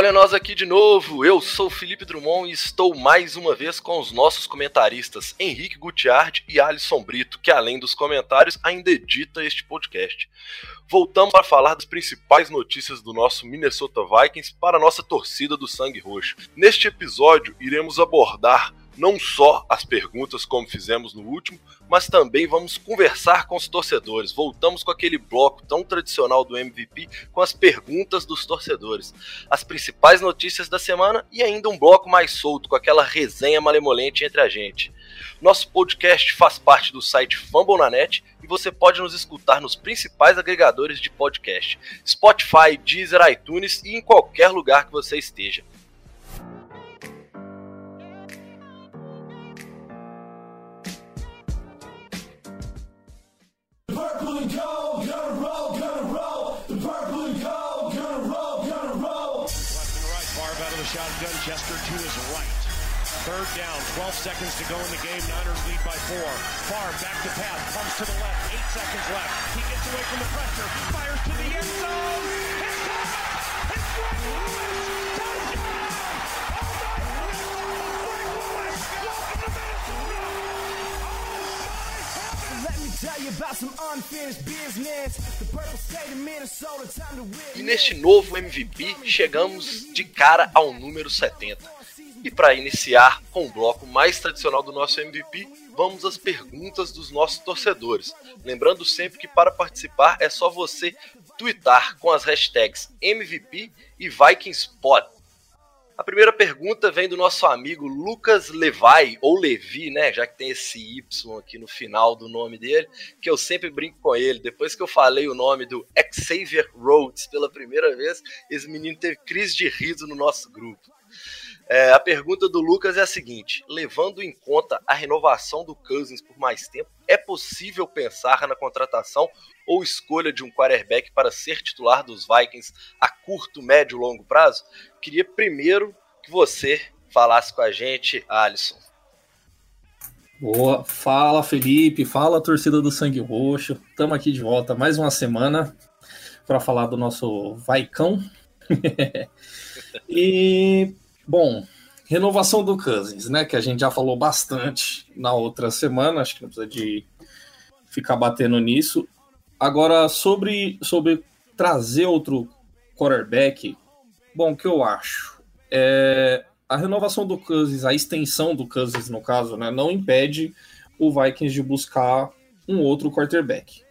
Olha nós aqui de novo, eu sou Felipe Drummond e estou mais uma vez com os nossos comentaristas Henrique Gutiardi e Alisson Brito, que além dos comentários ainda edita este podcast. Voltamos para falar das principais notícias do nosso Minnesota Vikings para a nossa torcida do Sangue Roxo. Neste episódio iremos abordar não só as perguntas como fizemos no último, mas também vamos conversar com os torcedores. Voltamos com aquele bloco tão tradicional do MVP com as perguntas dos torcedores, as principais notícias da semana e ainda um bloco mais solto com aquela resenha malemolente entre a gente. Nosso podcast faz parte do site Fambonanet e você pode nos escutar nos principais agregadores de podcast: Spotify, Deezer, iTunes e em qualquer lugar que você esteja. Gonna roll, gonna roll. The purple and gold, gonna roll, gonna roll. Left and right, Favre out of the shotgun. Chester to his right. Third down, 12 seconds to go in the game. Niners lead by four. Favre back to pass, pumps to the left. Eight seconds left. He gets away from the pressure, fires to the end zone. It's caught! It's Greg Lewis! E neste novo MVP, chegamos de cara ao número 70. E para iniciar com o bloco mais tradicional do nosso MVP, vamos às perguntas dos nossos torcedores. Lembrando sempre que para participar é só você twittar com as hashtags MVP e VikingsPod. A primeira pergunta vem do nosso amigo Lucas Levi, ou Levi, né? Já que tem esse Y aqui no final do nome dele, que eu sempre brinco com ele. Depois que eu falei o nome do Xavier Rhodes pela primeira vez, esse menino teve crise de riso no nosso grupo. É, a pergunta do Lucas é a seguinte: levando em conta a renovação do Cousins por mais tempo, é possível pensar na contratação ou escolha de um quarterback para ser titular dos Vikings a curto, médio e longo prazo? Queria primeiro que você falasse com a gente, Alisson. Boa, fala Felipe, fala torcida do Sangue Roxo. Estamos aqui de volta mais uma semana para falar do nosso Vaicão. e, bom, renovação do Cousins, né? Que a gente já falou bastante na outra semana, acho que não precisa de ficar batendo nisso. Agora, sobre, sobre trazer outro quarterback, bom, o que eu acho? É, a renovação do Cousins, a extensão do Cousins, no caso, né, não impede o Vikings de buscar um outro quarterback.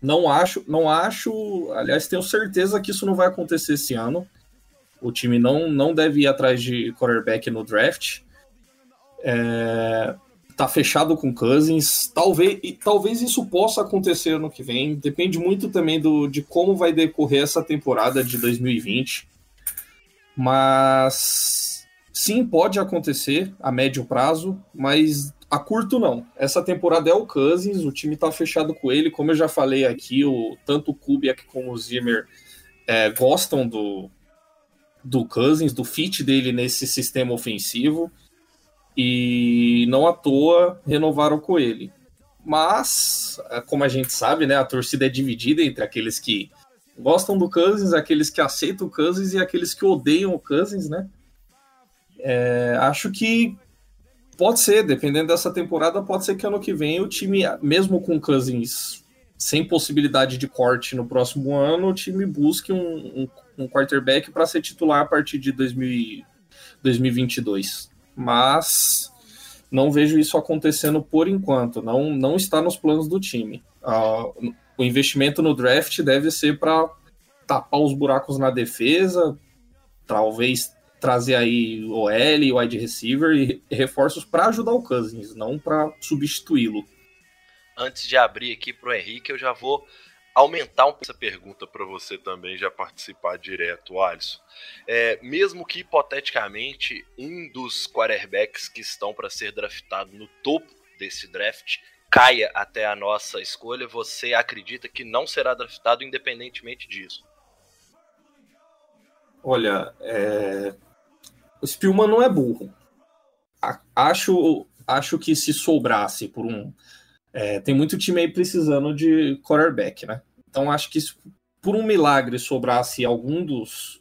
Não acho, não acho, aliás, tenho certeza que isso não vai acontecer esse ano. O time não, não deve ir atrás de quarterback no draft. É, tá fechado com Cousins. Talvez, e talvez isso possa acontecer ano que vem. Depende muito também do, de como vai decorrer essa temporada de 2020. Mas sim, pode acontecer a médio prazo, mas a curto não. Essa temporada é o Cousins, o time tá fechado com ele. Como eu já falei aqui, o, tanto o Kubiak como o Zimmer é, gostam do, do Cousins, do fit dele nesse sistema ofensivo. E não à toa renovaram com ele. Mas, como a gente sabe, né, a torcida é dividida entre aqueles que gostam do Cousins, aqueles que aceitam o Cousins e aqueles que odeiam o Cousins, né? É, acho que pode ser, dependendo dessa temporada, pode ser que ano que vem o time, mesmo com Cousins sem possibilidade de corte no próximo ano, o time busque um, um, um quarterback para ser titular a partir de 2000, 2022. Mas não vejo isso acontecendo por enquanto, não, não está nos planos do time. Uh, o investimento no draft deve ser para tapar os buracos na defesa, talvez trazer aí o L, o wide receiver e reforços para ajudar o Cousins, não para substituí-lo. Antes de abrir aqui para o Henrique, eu já vou aumentar um essa pergunta para você também já participar direto, Alisson. É, mesmo que hipoteticamente um dos quarterbacks que estão para ser draftado no topo desse draft caia até a nossa escolha, você acredita que não será draftado independentemente disso? Olha, é... o Spielman não é burro. Acho, acho que se sobrasse por um é, tem muito time aí precisando de quarterback, né? Então acho que se por um milagre sobrasse algum dos.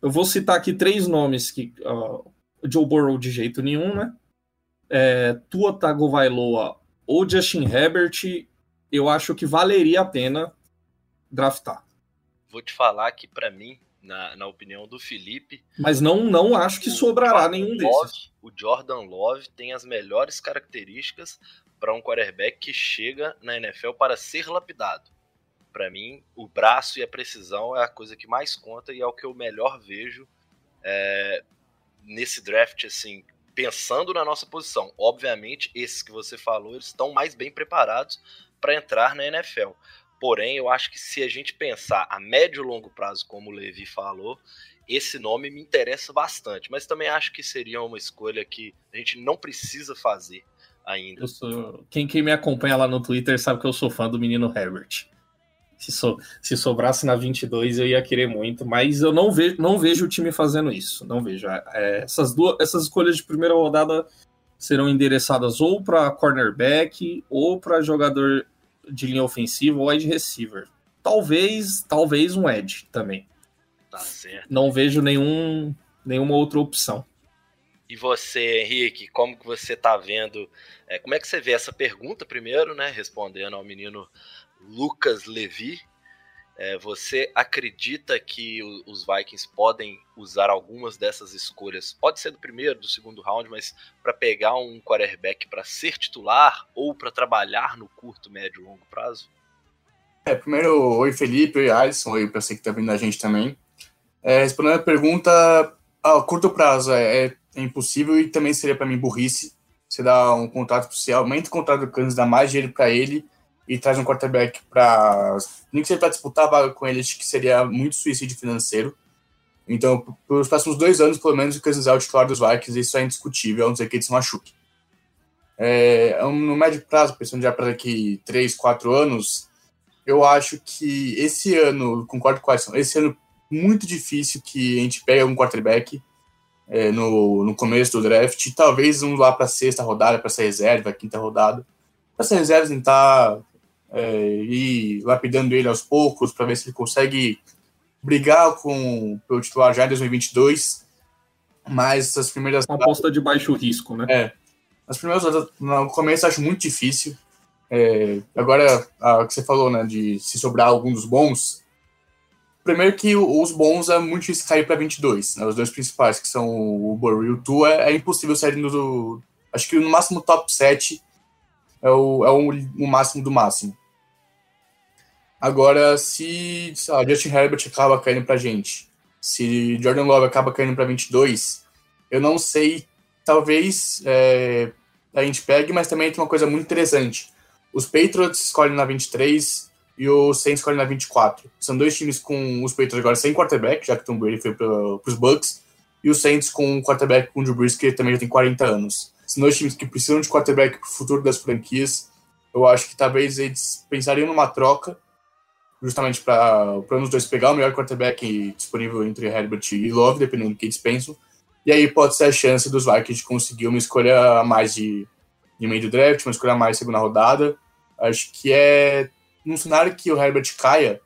Eu vou citar aqui três nomes que. Uh, Joe Burrow de jeito nenhum, né? É, Tua Tagovailoa ou Justin Herbert, eu acho que valeria a pena draftar. Vou te falar que para mim na, na opinião do Felipe. Mas não, não acho que sobrará nenhum desses. O Jordan Love tem as melhores características para um quarterback que chega na NFL para ser lapidado. Para mim, o braço e a precisão é a coisa que mais conta e é o que eu melhor vejo é, nesse draft, assim, pensando na nossa posição. Obviamente, esses que você falou, eles estão mais bem preparados para entrar na NFL. Porém, eu acho que se a gente pensar a médio e longo prazo, como o Levi falou, esse nome me interessa bastante. Mas também acho que seria uma escolha que a gente não precisa fazer ainda. Sou... Quem, quem, me acompanha lá no Twitter sabe que eu sou fã do menino Herbert. Se, so... se sobrasse na 22 eu ia querer muito, mas eu não vejo, não vejo o time fazendo isso. Não vejo. É, essas, duas, essas escolhas de primeira rodada serão endereçadas ou para cornerback ou para jogador de linha ofensiva ou wide receiver. Talvez, talvez um edge também. Tá certo. Não vejo nenhum, nenhuma outra opção. E você, Henrique, como que você tá vendo? É, como é que você vê essa pergunta primeiro, né? Respondendo ao menino Lucas Levi, é, você acredita que o, os Vikings podem usar algumas dessas escolhas? Pode ser do primeiro, do segundo round, mas para pegar um quarterback para ser titular ou para trabalhar no curto, médio e longo prazo? É, primeiro, oi Felipe, oi Alisson, oi para você que está vindo a gente também. É, respondendo a pergunta, a curto prazo é, é, é impossível e também seria para mim burrice. Você dá um contrato, você aumenta o contrato do Kansas, dá mais dinheiro para ele e traz um quarterback para. Nem que seja para disputar a vaga com ele, acho que seria muito suicídio financeiro. Então, pelos próximos dois anos, pelo menos, o Cousins é o titular dos Vikings, isso é indiscutível, a não ser que ele se machuque. É, no médio prazo, pensando já para daqui três, quatro anos, eu acho que esse ano, concordo com a esse ano muito difícil que a gente pegue um quarterback é, no, no começo do draft, talvez um lá para sexta rodada, para essa reserva, quinta rodada. Essa reserva tentar é, ir lapidando ele aos poucos para ver se ele consegue brigar com o titular já em 2022. Mas as primeiras. Uma aposta de baixo risco, né? É. As primeiras no começo eu acho muito difícil. É, agora, o que você falou, né, de se sobrar algum dos bons. Primeiro que os bons é muito difícil cair para 22, né, os dois principais, que são o Burrow e o é, é impossível sair do. Acho que no máximo top 7 é o, é o, o máximo do máximo. Agora, se lá, Justin Herbert acaba caindo pra gente, se Jordan Love acaba caindo pra 22, eu não sei, talvez é, a gente pegue, mas também tem uma coisa muito interessante. Os Patriots escolhem na 23 e o Saints escolhem na 24. São dois times com os Patriots agora sem quarterback, já que Tom Brady foi para os Bucks, e os Saints com um quarterback com o Drew Brees, que também já tem 40 anos. São dois times que precisam de quarterback para o futuro das franquias. Eu acho que talvez eles pensariam numa troca, justamente para os dois pegar o melhor quarterback disponível entre Herbert e Love, dependendo do que eles pensam. E aí pode ser a chance dos Vikings de conseguir uma escolha a mais de, de meio do draft, uma escolha a mais segunda rodada. Acho que é num cenário que o Herbert caia,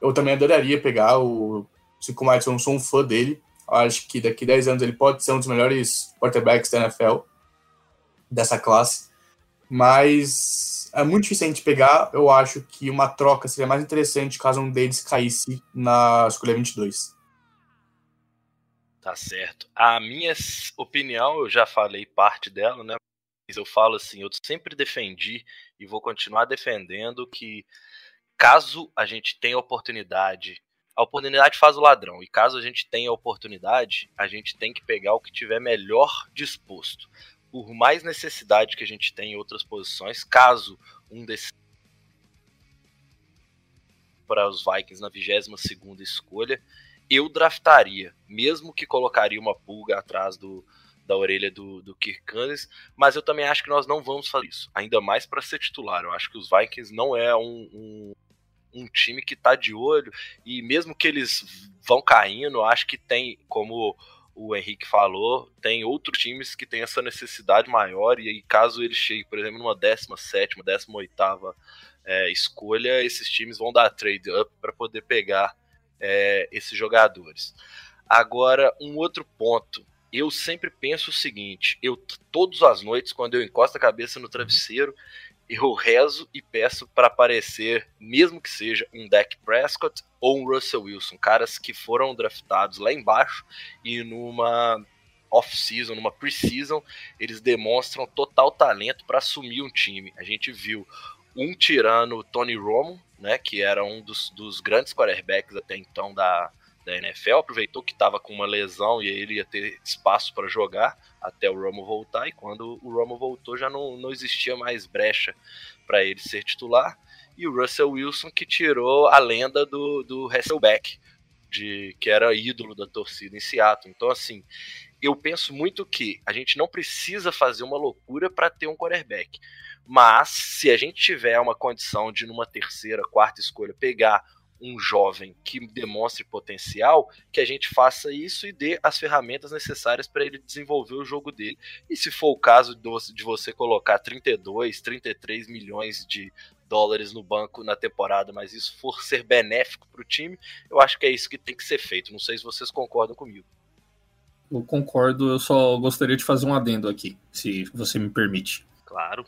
eu também adoraria pegar o. Como eu sou um fã dele. Acho que daqui a 10 anos ele pode ser um dos melhores quarterbacks da NFL dessa classe, mas é muito difícil a gente pegar. Eu acho que uma troca seria mais interessante caso um deles caísse na escolha 22. Tá certo. A minha opinião, eu já falei parte dela, né? Eu falo assim, eu sempre defendi e vou continuar defendendo que caso a gente tenha oportunidade, a oportunidade faz o ladrão, e caso a gente tenha oportunidade, a gente tem que pegar o que tiver melhor disposto. Por mais necessidade que a gente tem em outras posições, caso um desses para os Vikings na 22 escolha, eu draftaria, mesmo que colocaria uma pulga atrás do, da orelha do, do Kirk Cousins, mas eu também acho que nós não vamos fazer isso, ainda mais para ser titular. Eu acho que os Vikings não é um, um, um time que está de olho, e mesmo que eles vão caindo, eu acho que tem, como o Henrique falou, tem outros times que têm essa necessidade maior, e caso ele chegue, por exemplo, numa 17, 18 é, escolha, esses times vão dar trade up para poder pegar é, esses jogadores. Agora, um outro ponto. Eu sempre penso o seguinte: eu todas as noites, quando eu encosto a cabeça no travesseiro, eu rezo e peço para aparecer, mesmo que seja um Dak Prescott ou um Russell Wilson, caras que foram draftados lá embaixo e numa off-season, numa pre-season, eles demonstram total talento para assumir um time. A gente viu um tirando Tony Romo, né, que era um dos, dos grandes quarterbacks até então da, da NFL, aproveitou que estava com uma lesão e ele ia ter espaço para jogar até o Romo voltar, e quando o Romo voltou já não, não existia mais brecha para ele ser titular, e o Russell Wilson que tirou a lenda do, do Hasselbeck, de, que era ídolo da torcida em Seattle. Então, assim, eu penso muito que a gente não precisa fazer uma loucura para ter um quarterback. Mas se a gente tiver uma condição de numa terceira, quarta escolha pegar um jovem que demonstre potencial, que a gente faça isso e dê as ferramentas necessárias para ele desenvolver o jogo dele. E se for o caso de você colocar 32, 33 milhões de dólares no banco na temporada, mas isso for ser benéfico para o time, eu acho que é isso que tem que ser feito. Não sei se vocês concordam comigo. Eu concordo, eu só gostaria de fazer um adendo aqui, se você me permite. Claro.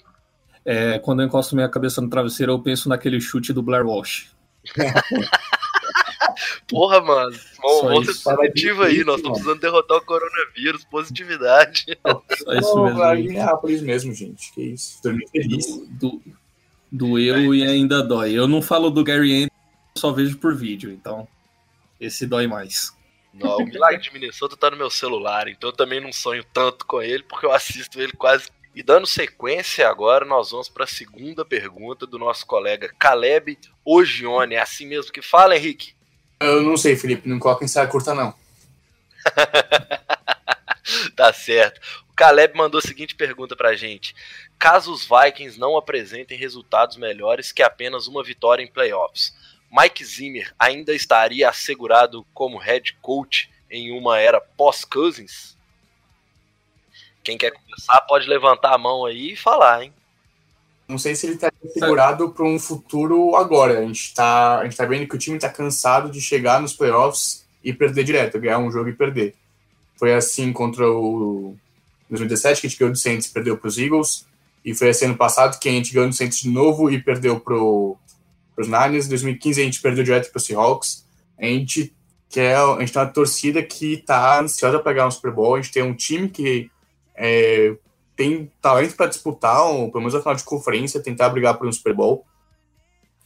É, quando eu encosto minha cabeça no travesseiro, eu penso naquele chute do Blair Walsh. Porra, mano. Bom, positivo aí. Nós estamos precisando derrotar o coronavírus. Positividade. Só isso mesmo. Por isso mesmo, gente. Que isso. Feliz. Do, doeu e ainda dói. Eu não falo do Gary Anderson, só vejo por vídeo, então esse dói mais. Não, o Milagre de Minnesota tá no meu celular, então eu também não sonho tanto com ele, porque eu assisto ele quase e dando sequência, agora nós vamos para a segunda pergunta do nosso colega Caleb Ogione. É assim mesmo que fala, Henrique? Eu não sei, Felipe. Não coloca em saia curta, não. tá certo. O Caleb mandou a seguinte pergunta pra gente: Caso os Vikings não apresentem resultados melhores que apenas uma vitória em playoffs, Mike Zimmer ainda estaria assegurado como head coach em uma era pós-Cousins? Quem quer começar pode levantar a mão aí e falar, hein? Não sei se ele está segurado para um futuro agora. A gente está tá vendo que o time está cansado de chegar nos playoffs e perder direto, ganhar um jogo e perder. Foi assim contra o 2017 que a gente ganhou do Saints e perdeu para os Eagles. E foi assim ano passado que a gente ganhou do Saints de novo e perdeu para os Niners. Em 2015 a gente perdeu direto para os Seahawks. A gente quer, a gente tem uma torcida que está ansiosa para ganhar um Super Bowl. A gente tem um time que é, tem talento para disputar, um, pelo menos a final de conferência, tentar brigar por um Super Bowl.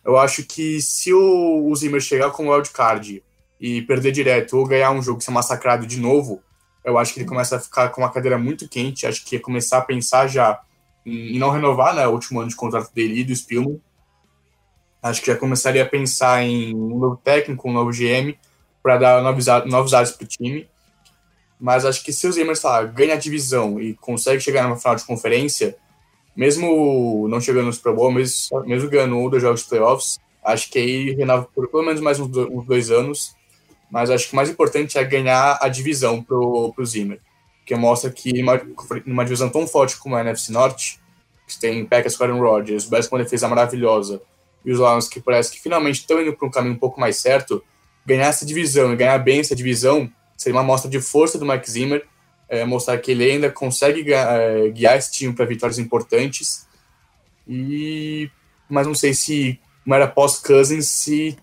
Eu acho que se o, o Zimmer chegar com o wildcard e perder direto ou ganhar um jogo e ser massacrado de novo, eu acho que ele começa a ficar com uma cadeira muito quente. Acho que ia começar a pensar já em, não renovar né, o último ano de contrato dele e do Spielman. Acho que já começaria a pensar em um novo técnico, um novo GM, para dar novos, novos ares para o time mas acho que se o Zimmer lá, ganha a divisão e consegue chegar numa final de conferência, mesmo não chegando no Super Bowl, mesmo, mesmo ganhando um dos jogos de playoffs, acho que aí renova por pelo menos mais uns dois anos. Mas acho que o mais importante é ganhar a divisão pro, pro Zimmer, que mostra que numa, divisão tão forte como a NFC Norte, que tem Packers com Aaron Rodgers, o Bears com defesa maravilhosa, e os Lions que parece que finalmente estão indo para um caminho um pouco mais certo, ganhar essa divisão e ganhar bem essa divisão seria uma amostra de força do Mike Zimmer, é, mostrar que ele ainda consegue é, guiar esse time para vitórias importantes. E mas não sei se como era pós Cousins se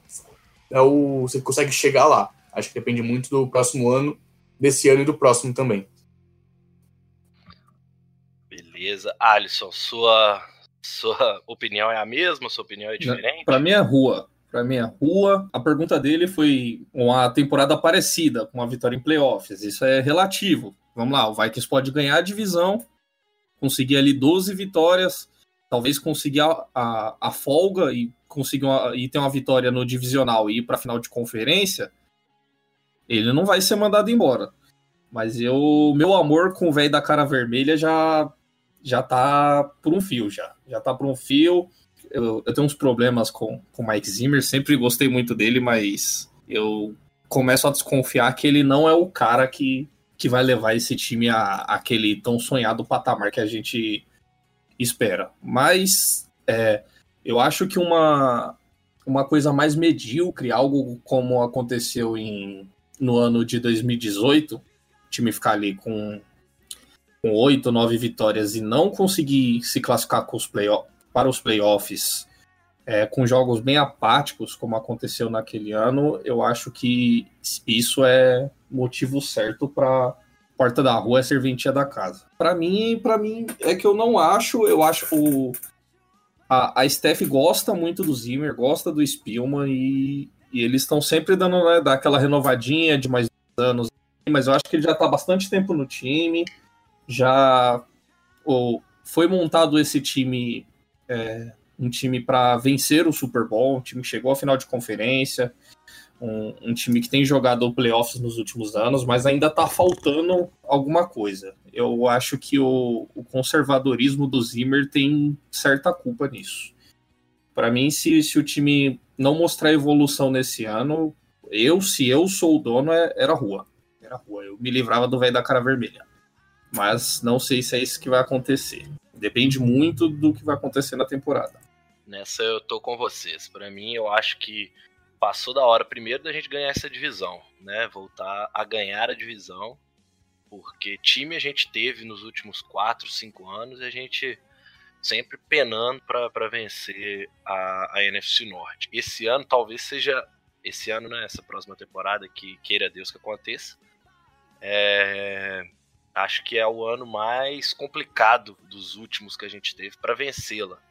é o, você consegue chegar lá. Acho que depende muito do próximo ano, desse ano e do próximo também. Beleza, Alisson, sua sua opinião é a mesma? Sua opinião é diferente? Para mim é rua para minha rua. A pergunta dele foi uma temporada parecida, com uma vitória em playoffs. Isso é relativo. Vamos lá, o Vikings pode ganhar a divisão, conseguir ali 12 vitórias, talvez conseguir a, a, a folga e conseguir uma, e ter uma vitória no divisional e ir para final de conferência, ele não vai ser mandado embora. Mas eu, meu amor com o velho da cara vermelha já já tá por um fio já. Já tá por um fio. Eu, eu tenho uns problemas com o Mike Zimmer, sempre gostei muito dele, mas eu começo a desconfiar que ele não é o cara que, que vai levar esse time a, aquele tão sonhado patamar que a gente espera. Mas é, eu acho que uma, uma coisa mais medíocre, algo como aconteceu em, no ano de 2018, o time ficar ali com, com 8, 9 vitórias e não conseguir se classificar com os play para os playoffs é, com jogos bem apáticos, como aconteceu naquele ano, eu acho que isso é motivo certo para porta da rua é serventia da casa. Para mim, para mim é que eu não acho, eu acho o a, a Steph gosta muito do Zimmer, gosta do Spielman e, e eles estão sempre dando né, aquela renovadinha de mais anos, mas eu acho que ele já está bastante tempo no time, já ou, foi montado esse time é, um time para vencer o Super Bowl, um time que chegou à final de conferência, um, um time que tem jogado playoffs nos últimos anos, mas ainda está faltando alguma coisa. Eu acho que o, o, conservadorismo do Zimmer tem certa culpa nisso. Para mim, se, se o time não mostrar evolução nesse ano, eu, se eu sou o dono, é, era rua. Era rua. Eu me livrava do velho da cara vermelha. Mas não sei se é isso que vai acontecer. Depende muito do que vai acontecer na temporada. Nessa eu tô com vocês. Para mim, eu acho que passou da hora primeiro da gente ganhar essa divisão, né? Voltar a ganhar a divisão, porque time a gente teve nos últimos 4, 5 anos e a gente sempre penando para vencer a, a NFC Norte. Esse ano talvez seja esse ano, né? Essa próxima temporada que queira Deus que aconteça. É, acho que é o ano mais complicado dos últimos que a gente teve para vencê-la.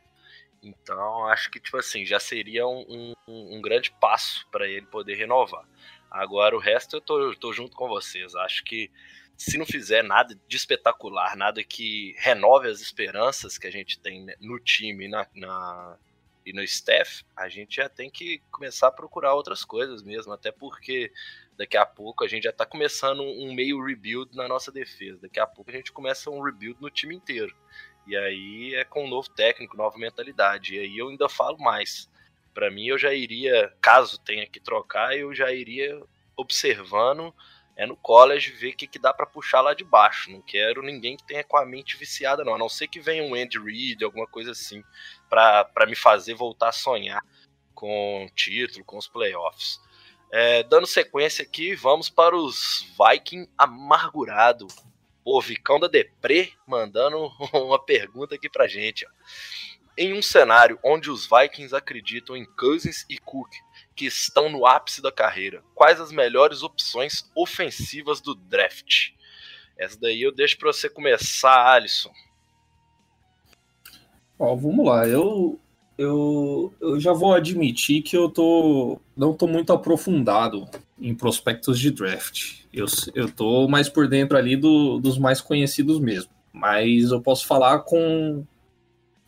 Então, acho que, tipo assim, já seria um, um, um grande passo para ele poder renovar. Agora, o resto eu tô, eu tô junto com vocês. Acho que se não fizer nada de espetacular, nada que renove as esperanças que a gente tem no time na, na, e no staff, a gente já tem que começar a procurar outras coisas mesmo. Até porque daqui a pouco a gente já tá começando um meio rebuild na nossa defesa. Daqui a pouco a gente começa um rebuild no time inteiro. E aí é com um novo técnico, nova mentalidade. E aí eu ainda falo mais. Para mim, eu já iria, caso tenha que trocar, eu já iria observando é no college ver o que, que dá para puxar lá de baixo. Não quero ninguém que tenha com a mente viciada, não. A não ser que venha um Andy Reid, alguma coisa assim, para me fazer voltar a sonhar com título, com os playoffs. É, dando sequência aqui, vamos para os Viking amargurado. Pô, Vicão da Deprê mandando uma pergunta aqui pra gente. Ó. Em um cenário onde os Vikings acreditam em Cousins e Cook, que estão no ápice da carreira, quais as melhores opções ofensivas do draft? Essa daí eu deixo para você começar, Alisson. Ó, vamos lá. Eu, eu, eu já vou admitir que eu tô não tô muito aprofundado em prospectos de draft. Eu, eu tô mais por dentro ali do, dos mais conhecidos mesmo. Mas eu posso falar com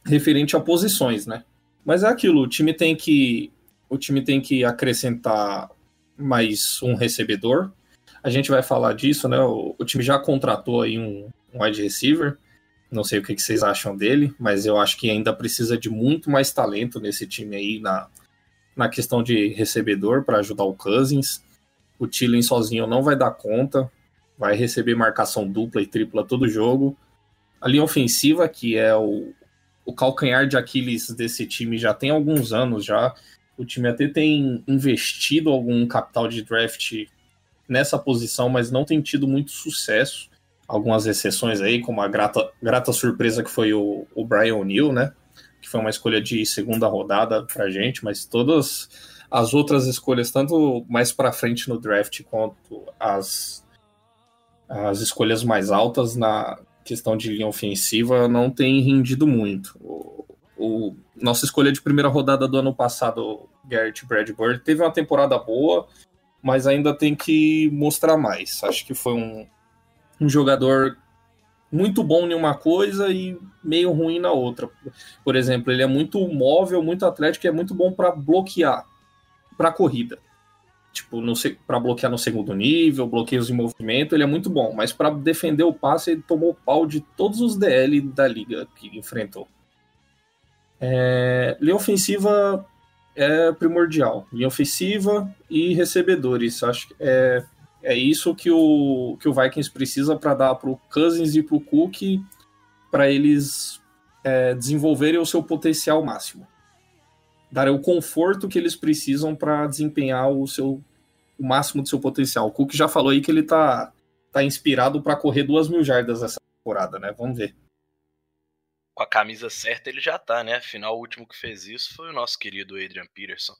referente a posições, né? Mas é aquilo, o time tem que o time tem que acrescentar mais um recebedor. A gente vai falar disso, né? O, o time já contratou aí um, um wide receiver. Não sei o que, vocês acham dele, mas eu acho que ainda precisa de muito mais talento nesse time aí na, na questão de recebedor para ajudar o Cousins. O Thielen sozinho não vai dar conta, vai receber marcação dupla e tripla todo jogo. A linha ofensiva, que é o, o calcanhar de Aquiles desse time já tem alguns anos já. O time até tem investido algum capital de draft nessa posição, mas não tem tido muito sucesso. Algumas exceções aí, como a grata, grata surpresa que foi o, o Brian O'Neill, né? Que foi uma escolha de segunda rodada pra gente, mas todas as outras escolhas, tanto mais para frente no draft quanto as, as escolhas mais altas na questão de linha ofensiva, não tem rendido muito. O, o nossa escolha de primeira rodada do ano passado, Garrett Bradbury, teve uma temporada boa, mas ainda tem que mostrar mais. Acho que foi um, um jogador muito bom em uma coisa e meio ruim na outra. Por exemplo, ele é muito móvel, muito atlético e é muito bom para bloquear para corrida. Tipo, para bloquear no segundo nível, bloqueios de movimento, ele é muito bom, mas para defender o passe, ele tomou pau de todos os DL da liga que enfrentou. É, linha ofensiva é primordial. Linha ofensiva e recebedores. Acho que é, é isso que o, que o Vikings precisa para dar para o Cousins e para o Cook para eles é, desenvolverem o seu potencial máximo. Dar o conforto que eles precisam para desempenhar o seu o máximo do seu potencial. O Cook já falou aí que ele tá, tá inspirado para correr duas mil jardas essa temporada, né? Vamos ver com a camisa certa ele já tá, né? Afinal, o último que fez isso foi o nosso querido Adrian Peterson.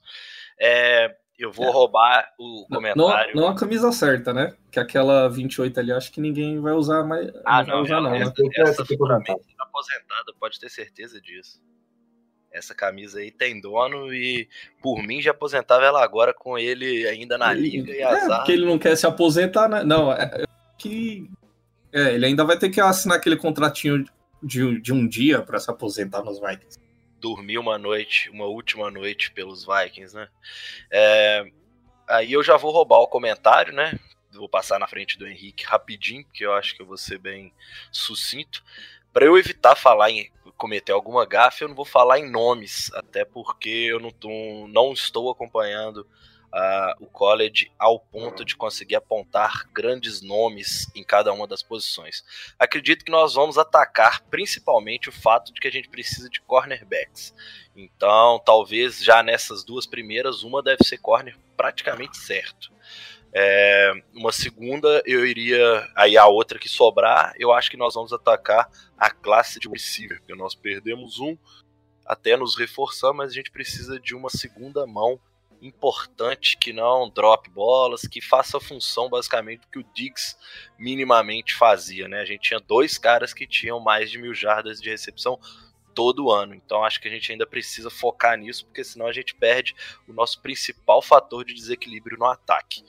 É, eu vou é. roubar o comentário. Não, não, a camisa certa, né? Que aquela 28 ali, acho que ninguém vai usar mais. Ah, não, vai usar, não. Essa, né? essa futuramente aposentada, pode ter certeza disso. Essa camisa aí tem dono e, por mim, já aposentava ela agora com ele ainda na liga e, e azar. É, porque ele não quer se aposentar, né? Não, é, é que. É, ele ainda vai ter que assinar aquele contratinho de, de um dia para se aposentar nos Vikings. Dormir uma noite, uma última noite pelos Vikings, né? É, aí eu já vou roubar o comentário, né? Vou passar na frente do Henrique rapidinho, porque eu acho que eu vou ser bem sucinto. Para eu evitar falar em cometer alguma gafe, eu não vou falar em nomes, até porque eu não, tô, não estou acompanhando uh, o college ao ponto de conseguir apontar grandes nomes em cada uma das posições. Acredito que nós vamos atacar principalmente o fato de que a gente precisa de cornerbacks. Então, talvez já nessas duas primeiras, uma deve ser corner praticamente certo. É, uma segunda, eu iria. Aí a outra que sobrar, eu acho que nós vamos atacar a classe de receiver, porque nós perdemos um, até nos reforçar, mas a gente precisa de uma segunda mão importante que não drop bolas, que faça a função basicamente que o Diggs minimamente fazia, né? A gente tinha dois caras que tinham mais de mil jardas de recepção todo ano, então acho que a gente ainda precisa focar nisso, porque senão a gente perde o nosso principal fator de desequilíbrio no ataque.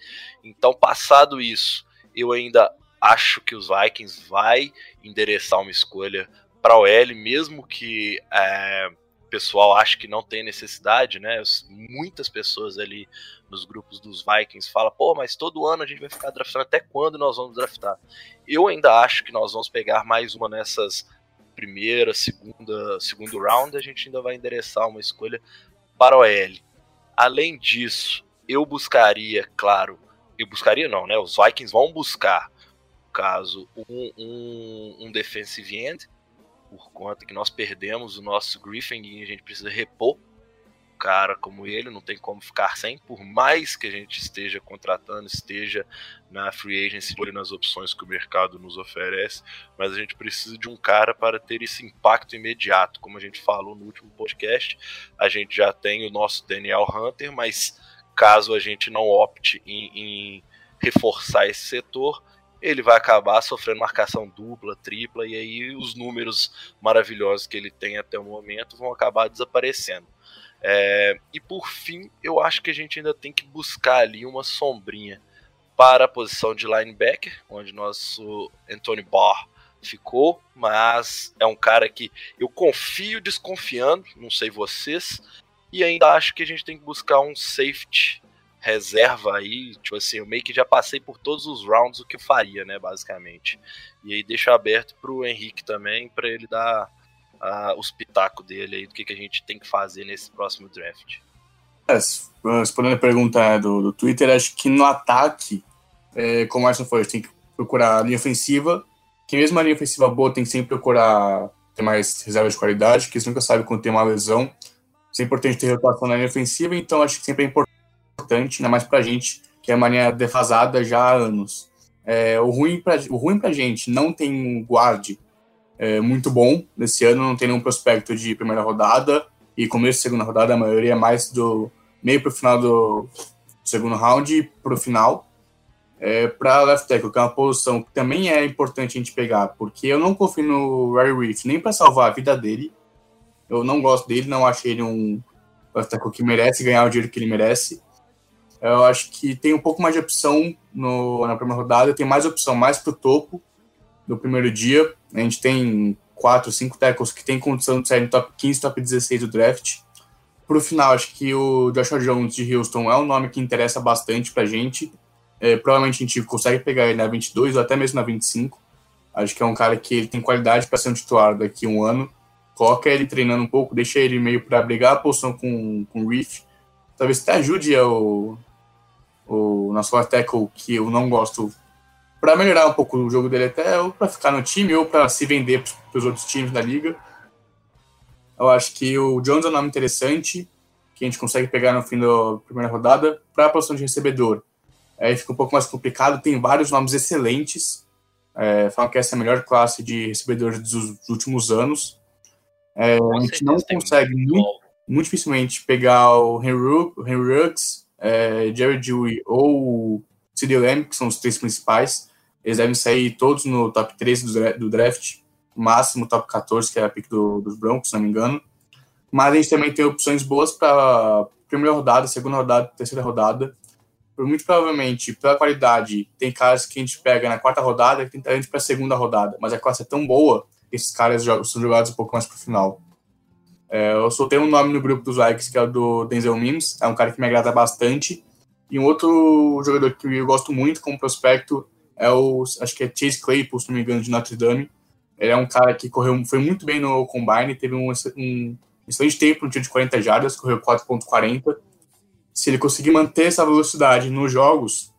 Então, passado isso, eu ainda acho que os Vikings vai endereçar uma escolha para o L, mesmo que é, pessoal acha que não tem necessidade, né? Muitas pessoas ali nos grupos dos Vikings falam, pô, mas todo ano a gente vai ficar draftando, até quando nós vamos draftar? Eu ainda acho que nós vamos pegar mais uma nessas primeira, segunda, segundo round, a gente ainda vai endereçar uma escolha para o L. Além disso, eu buscaria, claro, eu buscaria não, né? Os Vikings vão buscar, no caso, um, um, um defensive end, por conta que nós perdemos o nosso Griffin e a gente precisa repor um cara como ele, não tem como ficar sem, por mais que a gente esteja contratando, esteja na free agency nas opções que o mercado nos oferece, mas a gente precisa de um cara para ter esse impacto imediato, como a gente falou no último podcast, a gente já tem o nosso Daniel Hunter, mas caso a gente não opte em, em reforçar esse setor, ele vai acabar sofrendo marcação dupla, tripla, e aí os números maravilhosos que ele tem até o momento vão acabar desaparecendo. É, e por fim, eu acho que a gente ainda tem que buscar ali uma sombrinha para a posição de linebacker, onde nosso Anthony Barr ficou, mas é um cara que eu confio desconfiando, não sei vocês, e ainda acho que a gente tem que buscar um safety reserva aí, tipo assim, eu meio que já passei por todos os rounds o que faria, né, basicamente. E aí deixo aberto pro Henrique também, para ele dar uh, os pitacos dele aí do que, que a gente tem que fazer nesse próximo draft. É, respondendo a pergunta do, do Twitter, acho que no ataque, é, como o Arson falou, a gente tem que procurar a linha ofensiva, que mesmo a linha ofensiva boa tem que sempre procurar ter mais reservas de qualidade, porque você nunca sabe quando tem uma lesão. Isso é importante ter rotação na linha ofensiva, então acho que sempre é importante importante, ainda mais pra gente, que é uma linha defasada já há anos. É, o, ruim o ruim pra gente não tem um guard é, muito bom nesse ano, não tem nenhum prospecto de primeira rodada e começo de segunda rodada, a maioria é mais do meio pro final do segundo round e pro final. É, para left tackle, que é uma posição que também é importante a gente pegar, porque eu não confio no Ray Reef nem para salvar a vida dele. Eu não gosto dele, não acho ele um left tackle que merece ganhar o dinheiro que ele merece. Eu acho que tem um pouco mais de opção no, na primeira rodada, tem mais opção mais para o topo no primeiro dia. A gente tem quatro, cinco tackles que tem condição de sair no top 15, top 16 do draft. Pro final, acho que o Joshua Jones de Houston é um nome que interessa bastante pra gente. É, provavelmente a gente consegue pegar ele na 22 ou até mesmo na 25. Acho que é um cara que ele tem qualidade para ser um titular daqui a um ano. Coloca ele treinando um pouco, deixa ele meio para brigar a posição com, com o Reef. Talvez até ajude o, o nosso left tackle, que eu não gosto, para melhorar um pouco o jogo dele até, ou para ficar no time, ou para se vender para os outros times da liga. Eu acho que o Jones é um nome interessante, que a gente consegue pegar no fim da primeira rodada, para a posição de recebedor. Aí fica um pouco mais complicado, tem vários nomes excelentes. É, falam que essa é a melhor classe de recebedores dos últimos anos. É, a gente não consegue muito, muito, dificilmente pegar o Henry, Henry Ruggs, é, Jerry Dewey ou CD Lamb, que são os três principais. Eles devem sair todos no top 13 do, do draft, máximo top 14, que é a pick do, dos Broncos, se não me engano. Mas a gente também tem opções boas para primeira rodada, segunda rodada, terceira rodada. Muito provavelmente, pela qualidade, tem caras que a gente pega na quarta rodada que tem talento para a segunda rodada, mas a classe é tão boa esses caras são jogados um pouco mais pro final. É, eu soltei um nome no grupo dos likes, que é o do Denzel Mims, é um cara que me agrada bastante. E um outro jogador que eu gosto muito como prospecto é o, acho que é Chase Claypool, se não me engano, de Notre Dame. Ele é um cara que correu, foi muito bem no Combine, teve um, um excelente tempo no tiro de 40 jardas, correu 4.40. Se ele conseguir manter essa velocidade nos jogos,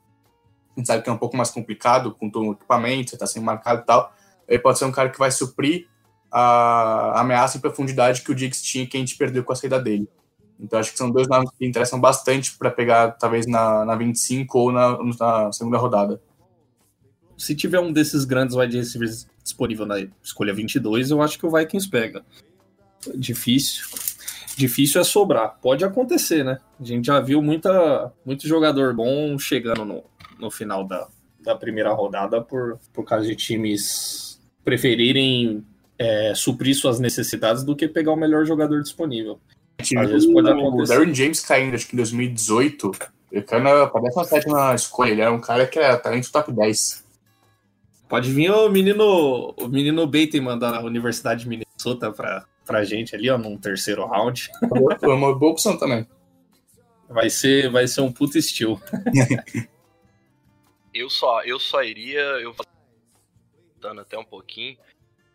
a gente sabe que é um pouco mais complicado, com todo o equipamento, você está sendo marcado e tal, ele pode ser um cara que vai suprir a ameaça em profundidade que o Diggs tinha que a gente perdeu com a saída dele. Então acho que são dois nomes que interessam bastante para pegar talvez na, na 25 ou na, na segunda rodada. Se tiver um desses grandes wide receivers disponível na escolha 22, eu acho que o Vikings pega. Difícil. Difícil é sobrar. Pode acontecer, né? A gente já viu muita, muito jogador bom chegando no, no final da, da primeira rodada por, por causa de times preferirem é, suprir suas necessidades do que pegar o melhor jogador disponível. Às vezes pode acontecer. O Darren James caindo, acho que em 2018, ele caiu na, parece uma sétima escolha. Ele era um cara que era talento top 10. Pode vir o menino, o menino Bateman da Universidade de Minnesota pra, pra gente ali, ó, num terceiro round. Foi uma boa opção também. Vai ser, vai ser um puto estilo. eu só, eu só iria, eu voltando até um pouquinho,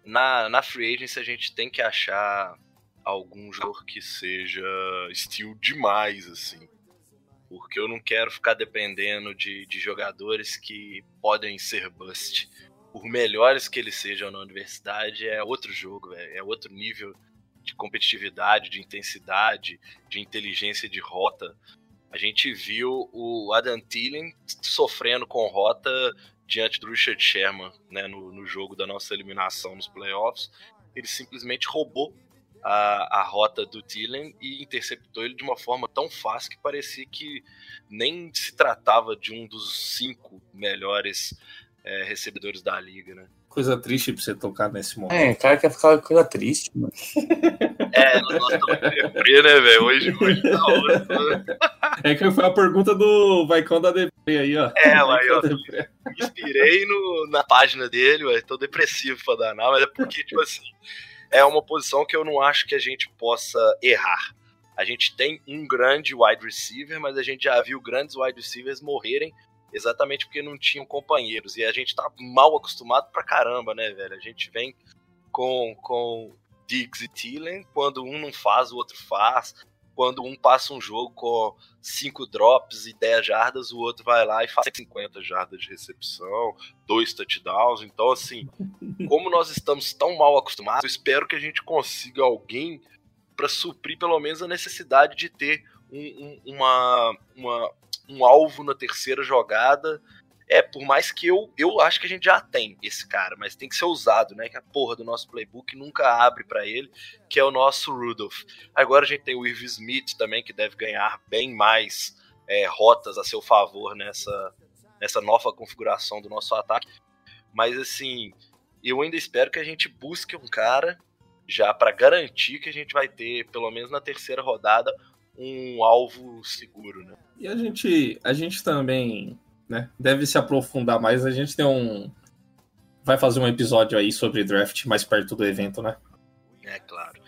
na, na free agency a gente tem que achar algum jogador que seja estilo demais, assim. Porque eu não quero ficar dependendo de, de jogadores que podem ser bust. Por melhores que eles sejam na universidade, é outro jogo, é, é outro nível de competitividade, de intensidade, de inteligência de rota. A gente viu o Adam Thielen sofrendo com rota diante do Richard Sherman, né, no, no jogo da nossa eliminação nos playoffs, ele simplesmente roubou a, a rota do Thielen e interceptou ele de uma forma tão fácil que parecia que nem se tratava de um dos cinco melhores é, recebedores da liga, né? Coisa triste pra você tocar nesse momento. É, cara quer ficar coisa triste, mano. É, nós estamos deprê, né, velho? Hoje, hoje tá hoje. É que foi a pergunta do Vaicão da Deprê aí, ó. É, mas ó, me inspirei no, na página dele, ué, tô depressivo pra danar, mas é porque, tipo assim, é uma posição que eu não acho que a gente possa errar. A gente tem um grande wide receiver, mas a gente já viu grandes wide receivers morrerem exatamente porque não tinham companheiros. E a gente tá mal acostumado pra caramba, né, velho? A gente vem com, com Diggs e Thielen, quando um não faz, o outro faz. Quando um passa um jogo com 5 drops e 10 jardas, o outro vai lá e faz 50 jardas de recepção, dois touchdowns. Então, assim, como nós estamos tão mal acostumados, eu espero que a gente consiga alguém para suprir pelo menos a necessidade de ter um, um, uma, uma, um alvo na terceira jogada. É, por mais que eu, eu acho que a gente já tem esse cara, mas tem que ser usado, né? Que a porra do nosso playbook nunca abre para ele, que é o nosso Rudolph. Agora a gente tem o Irv Smith também, que deve ganhar bem mais é, rotas a seu favor nessa, nessa nova configuração do nosso ataque. Mas assim, eu ainda espero que a gente busque um cara já para garantir que a gente vai ter, pelo menos na terceira rodada, um alvo seguro, né? E a gente, a gente também né, deve se aprofundar mais. A gente tem um, vai fazer um episódio aí sobre draft mais perto do evento, né? É claro.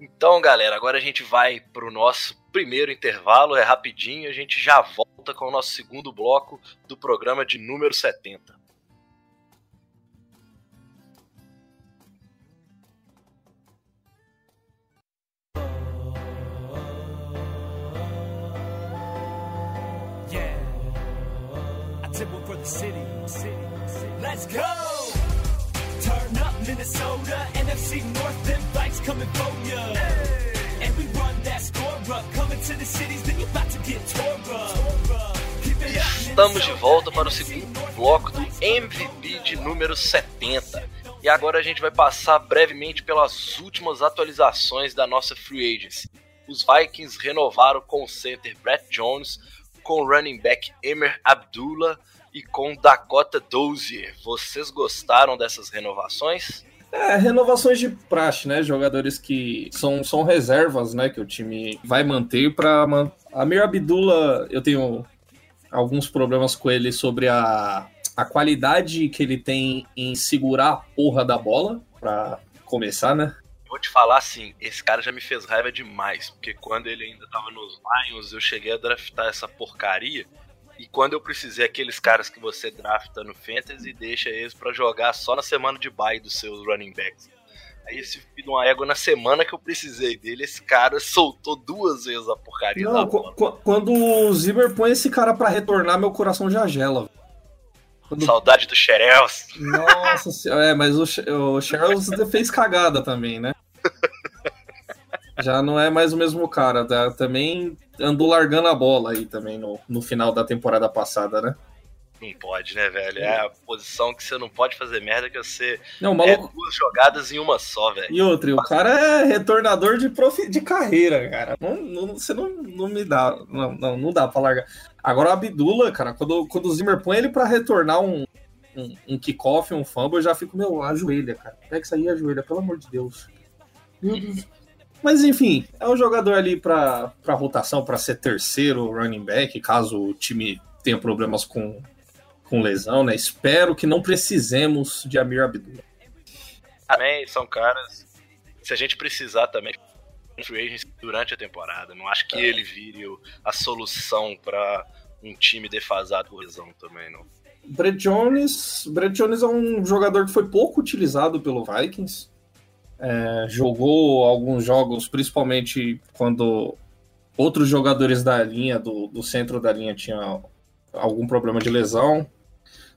Então, galera, agora a gente vai pro nosso primeiro intervalo, é rapidinho, a gente já volta com o nosso segundo bloco do programa de número 70. Let's go! Turn up Minnesota, NFC North, them bikes coming for ya. And we run that score up, coming to the cities, then you about to get tore up. Estamos de volta para o segundo bloco do MVP de número 70. E agora a gente vai passar brevemente pelas últimas atualizações da nossa free agency. Os Vikings renovaram com o center Brett Jones, com o running back Emer Abdullah e com Dakota Dozier. Vocês gostaram dessas renovações? É, renovações de praxe, né? Jogadores que são, são reservas, né? Que o time vai manter para man... Amir Abdullah, eu tenho alguns problemas com ele sobre a, a qualidade que ele tem em segurar a porra da bola, para começar, né? Vou te falar assim, esse cara já me fez raiva demais, porque quando ele ainda tava nos Lions, eu cheguei a draftar essa porcaria. E quando eu precisei aqueles caras que você drafta no Fantasy, deixa eles pra jogar só na semana de bye dos seus running backs. Aí esse filho de uma égua, na semana que eu precisei dele, esse cara soltou duas vezes a porcaria Não, quando o Zimmer põe esse cara para retornar, meu coração já gela. Quando- Saudade do Xerels. Nossa senhora, é, mas o, o Charles fez cagada também, né? Já não é mais o mesmo cara, tá? também andou largando a bola aí também no, no final da temporada passada, né? Não pode, né, velho? É a posição que você não pode fazer merda, que você Não, é maluco. duas jogadas em uma só, velho. E outro, e o cara é retornador de, de carreira, cara. Não, não- você não, não me dá. Não, não, não dá pra largar. Agora o Abdullah, cara, quando, quando o Zimmer põe ele pra retornar um, um, um kickoff, um fumble, eu já fico, meu, ajoelha, cara. Pega isso aí e ajoelha, pelo amor de Deus. Meu Deus. Mas enfim, é um jogador ali pra rotação, pra ser terceiro running back, caso o time tenha problemas com, com lesão, né? Espero que não precisemos de Amir Abdullah. Também são caras. Se a gente precisar também, durante a temporada. Não acho que ele vire a solução pra um time defasado por lesão também, não. Brett Jones, Brett Jones é um jogador que foi pouco utilizado pelo Vikings. É, jogou alguns jogos, principalmente quando outros jogadores da linha, do, do centro da linha, tinham algum problema de lesão.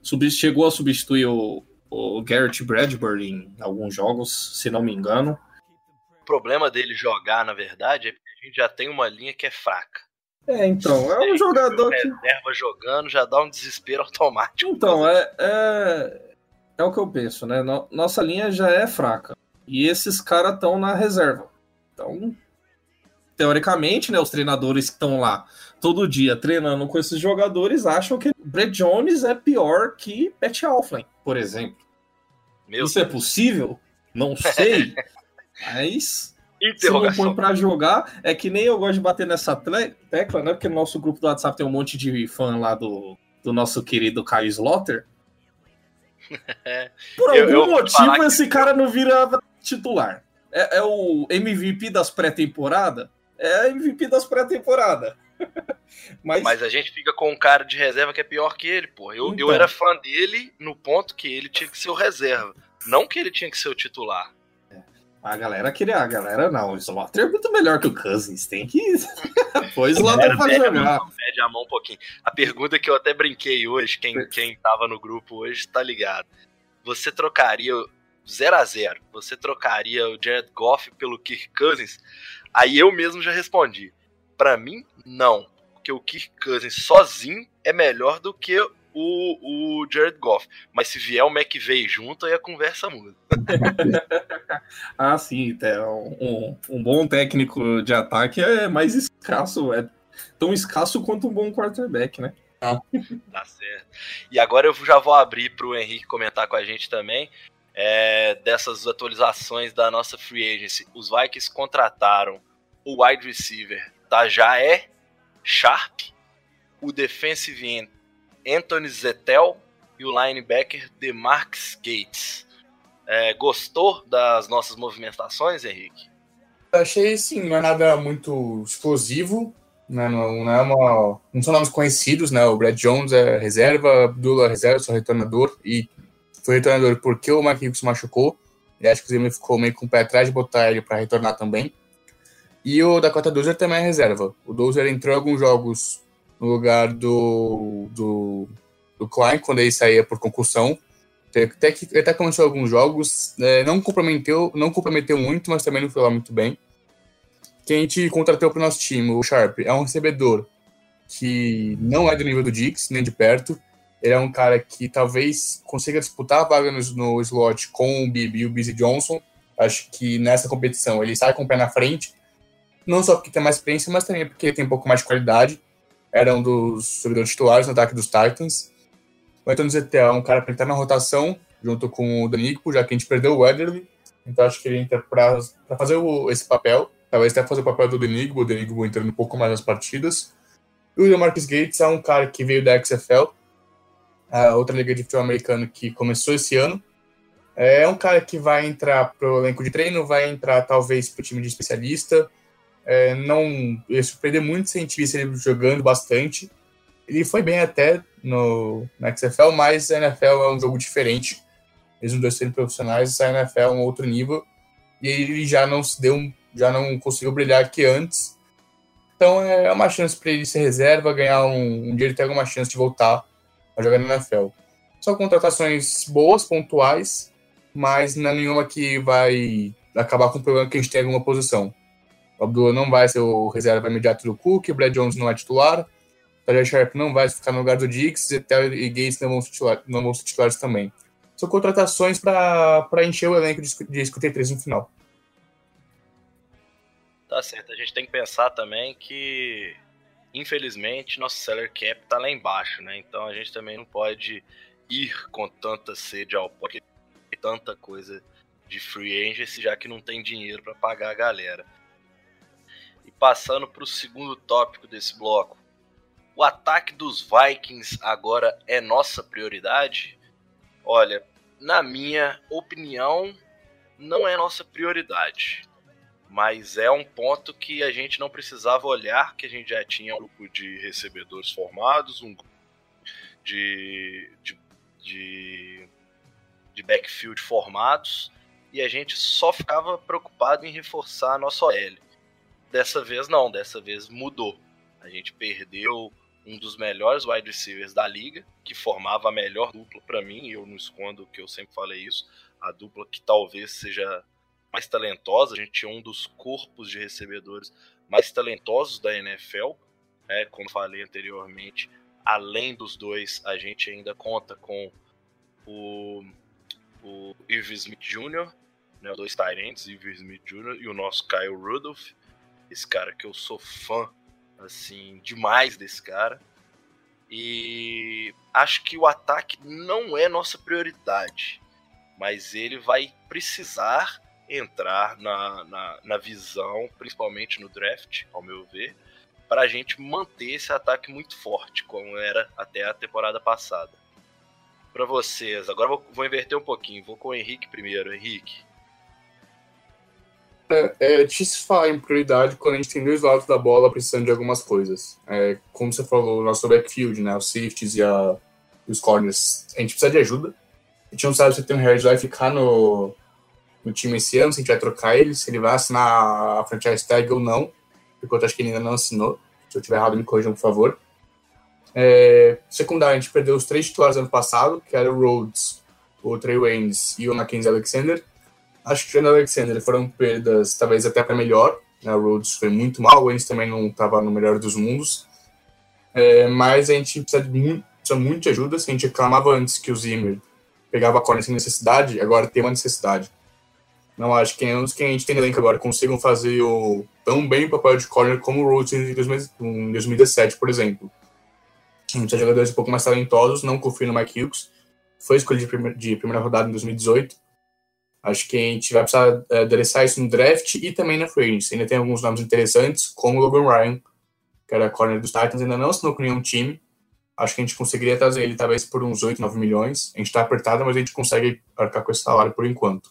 Subs- chegou a substituir o, o Garrett Bradbury em alguns jogos, se não me engano. O problema dele jogar, na verdade, é que a gente já tem uma linha que é fraca. É, então, é um jogador que. Reserva jogando já dá um desespero automático. Então, é, é, é o que eu penso, né? No- Nossa linha já é fraca. E esses caras estão na reserva. Então, teoricamente, né, os treinadores que estão lá todo dia treinando com esses jogadores acham que Brett Jones é pior que Pat Alflin, por exemplo. Meu Isso é possível? Não sei. Mas se não põe pra jogar, é que nem eu gosto de bater nessa tecla, né? Porque no nosso grupo do WhatsApp tem um monte de fã lá do, do nosso querido Caio Slaughter. Por Eu- algum eu vou motivo, falar que- esse cara não vira titular. É, é o MVP das pré-temporada? É MVP das pré-temporada. Mas, Mas a gente fica com um cara de reserva que é pior que ele, pô. Eu, eu Então. era fã dele no ponto que ele tinha que ser o reserva. Não que ele tinha que ser o titular. a galera queria. A galera não. O Slaughter é muito melhor que o Cousins. Tem que. Pois lá pede a jogar. pede a mão um pouquinho. A pergunta que eu até brinquei hoje, quem, quem tava no grupo hoje tá ligado. Você trocaria 0 a 0 Você trocaria o Jared Goff pelo Kirk Cousins? Aí eu mesmo já respondi. Pra mim, não. Porque o Kirk Cousins sozinho é melhor do que o, o Jared Goff. Mas se vier o McVay junto, aí a conversa muda. Ah, sim. é, Um, um bom técnico de ataque é mais escasso. É tão escasso quanto um bom quarterback, né? Tá certo. E agora eu já vou abrir pro Henrique comentar com a gente também. É, dessas atualizações da nossa free agency. Os Vikings contrataram o wide receiver da Jaé Sharp, o defensive end Anthony Zettel e e o linebacker DeMarcus Gates. É, gostou das nossas movimentações, Henrique? Achei sim, não é nada muito explosivo, né? não, não, é uma, não são nomes conhecidos, né? O Brad Jones é reserva, Abdullah é reserva, só retornador, e foi retornador porque o Mike Hughes machucou, e acho que o Zimmer ficou meio com o pé atrás de botar ele para retornar também. E o Dakota Dozer também é reserva. O Dozer entrou em alguns jogos no lugar do, do, do Klein, quando ele saía por concussão. Até que até começou alguns jogos, né, não comprometeu, não comprometeu muito, mas também não foi lá muito bem. Quem a gente contratou para o nosso time, o Sharp, é um recebedor que não é do nível do Dix, nem de perto. Ele é um cara que talvez consiga disputar a vaga no, no slot com o Bibi e o Busy Johnson. Acho que nessa competição ele sai com o pé na frente. Não só porque tem mais experiência, mas também porque tem um pouco mais de qualidade. Era um dos servidores titulares no ataque dos Titans. O Anthony ZT é um cara para entrar na rotação, junto com o Danico, já que a gente perdeu o Weatherly. Então acho que ele entra para fazer o, esse papel. Talvez até fazer o papel do Denigbo, o Denigbo entrando um pouco mais nas partidas. E o Demarcus Gates é um cara que veio da XFL, a outra liga de futebol americano que começou esse ano. É um cara que vai entrar para o elenco de treino, vai entrar talvez para o time de especialista. É, não ia surpreender muito se a gente visse ele jogando bastante. Ele foi bem até no, na XFL, mas a NFL é um jogo diferente. Mesmo dois serem profissionais, a NFL é um outro nível. E ele já não se deu, já não conseguiu brilhar aqui antes. Então é uma chance para ele ser reserva, ganhar um, um dia ele ter alguma chance de voltar a jogar na NFL. São contratações boas, pontuais, mas não é nenhuma que vai acabar com o problema que a gente tem em alguma posição. O Abdullah não vai ser o reserva imediato do Cook, o Brad Jones não é titular, Talia Sharp não vai ficar no lugar do Dix Taylor e Gates não vão, titular, não vão ser titulares também. São contratações para encher o elenco de, de 53 no final. Tá certo, a gente tem que pensar também que, infelizmente, nosso seller cap tá lá embaixo, né? Então a gente também não pode ir com tanta sede ao pocket, tanta coisa de free agency, já que não tem dinheiro para pagar a galera. E passando para o segundo tópico desse bloco, o ataque dos Vikings agora é nossa prioridade? Olha, na minha opinião, não é nossa prioridade. Mas é um ponto que a gente não precisava olhar, que a gente já tinha um grupo de recebedores formados, um grupo de, de, de, de backfield formados, e a gente só ficava preocupado em reforçar a nossa OL. Dessa vez não, dessa vez mudou. A gente perdeu um dos melhores wide receivers da liga, que formava a melhor dupla para mim, e eu não escondo que eu sempre falei isso, a dupla que talvez seja mais talentosa, a gente tinha um dos corpos de recebedores mais talentosos da NFL, né, como falei anteriormente, além dos dois, a gente ainda conta com o, o Irv Smith Jr., né, dois Tyrants, Irv Smith Jr. e o nosso Kyle Rudolph, esse cara que eu sou fã assim, demais desse cara. E acho que o ataque não é nossa prioridade, mas ele vai precisar entrar na, na, na visão, principalmente no draft, ao meu ver, para a gente manter esse ataque muito forte, como era até a temporada passada. Para vocês, agora vou, vou inverter um pouquinho, vou com o Henrique primeiro. Henrique, é, é difícil falar em prioridade quando a gente tem dois lados da bola precisando de algumas coisas. É, como você falou, o nosso backfield, né, os safeties e a, os corners, a gente precisa de ajuda. A gente não sabe se tem um Harris vai ficar no, no time esse ano, se a gente vai trocar ele, se ele vai assinar a franchise tag ou não, eu acho que ele ainda não assinou. Se eu estiver errado, me corrijam, por favor. É, secundário, a gente perdeu os três titulares ano passado, que era o Rhodes, o Trey Waynes e o Mackenzie Alexander. Acho que o Trent Alexander foram perdas, talvez até para melhor. Né? O Rhodes foi muito mal, o Ennis também não estava no melhor dos mundos. É, mas a gente precisa, de muito, precisa muito de ajuda. Se a gente reclamava antes que o Zimmer pegava a corner sem necessidade, agora tem uma necessidade. Não acho que quem a gente tem elenco agora consigam fazer o, tão bem o papel de corner como o Rhodes em 2017, por exemplo. A gente de jogadores um pouco mais talentosos, não confio no Mike Hughes. Foi escolhido de primeira, de primeira rodada em 2018 Acho que a gente vai precisar é, adereçar isso no draft e também na free agency. Ainda tem alguns nomes interessantes, como o Logan Ryan, que era corner dos Titans, ainda não assinou com nenhum time. Acho que a gente conseguiria trazer ele talvez por uns 8, 9 milhões. A gente está apertado, mas a gente consegue arcar com esse salário por enquanto.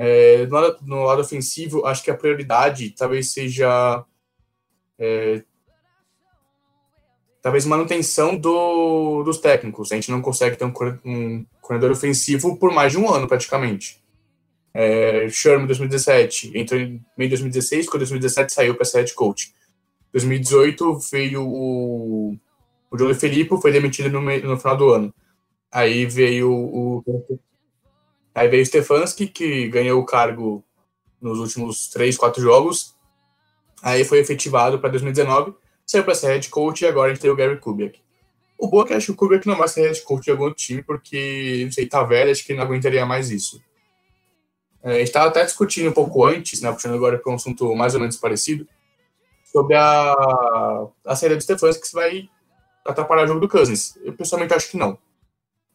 É, no, lado, no, lado, ofensivo, acho que a prioridade talvez seja é, talvez manutenção do, dos técnicos. A gente não consegue ter um, um corredor ofensivo por mais de um ano, praticamente. É, Sherman, 2017, entrou em meio de 2016, quando 2017 saiu para ser head coach. 2018 veio o, o Johnny Felipe, foi demitido no, no final do ano. Aí veio o. Aí veio o Stefanski, que ganhou o cargo nos últimos 3, 4 jogos. Aí foi efetivado para 2019 saiu para ser head coach e agora a gente tem o Gary Kubiak. O bom é que acho que o Kubiak não vai ser head coach de algum time, porque, não sei, tá velho, acho que não aguentaria mais isso. É, a gente estava até discutindo um pouco antes, né, puxando agora para um assunto mais ou menos parecido, sobre a, a saída do Stefanski que vai atrapalhar o jogo do Cousins. Eu pessoalmente acho que não.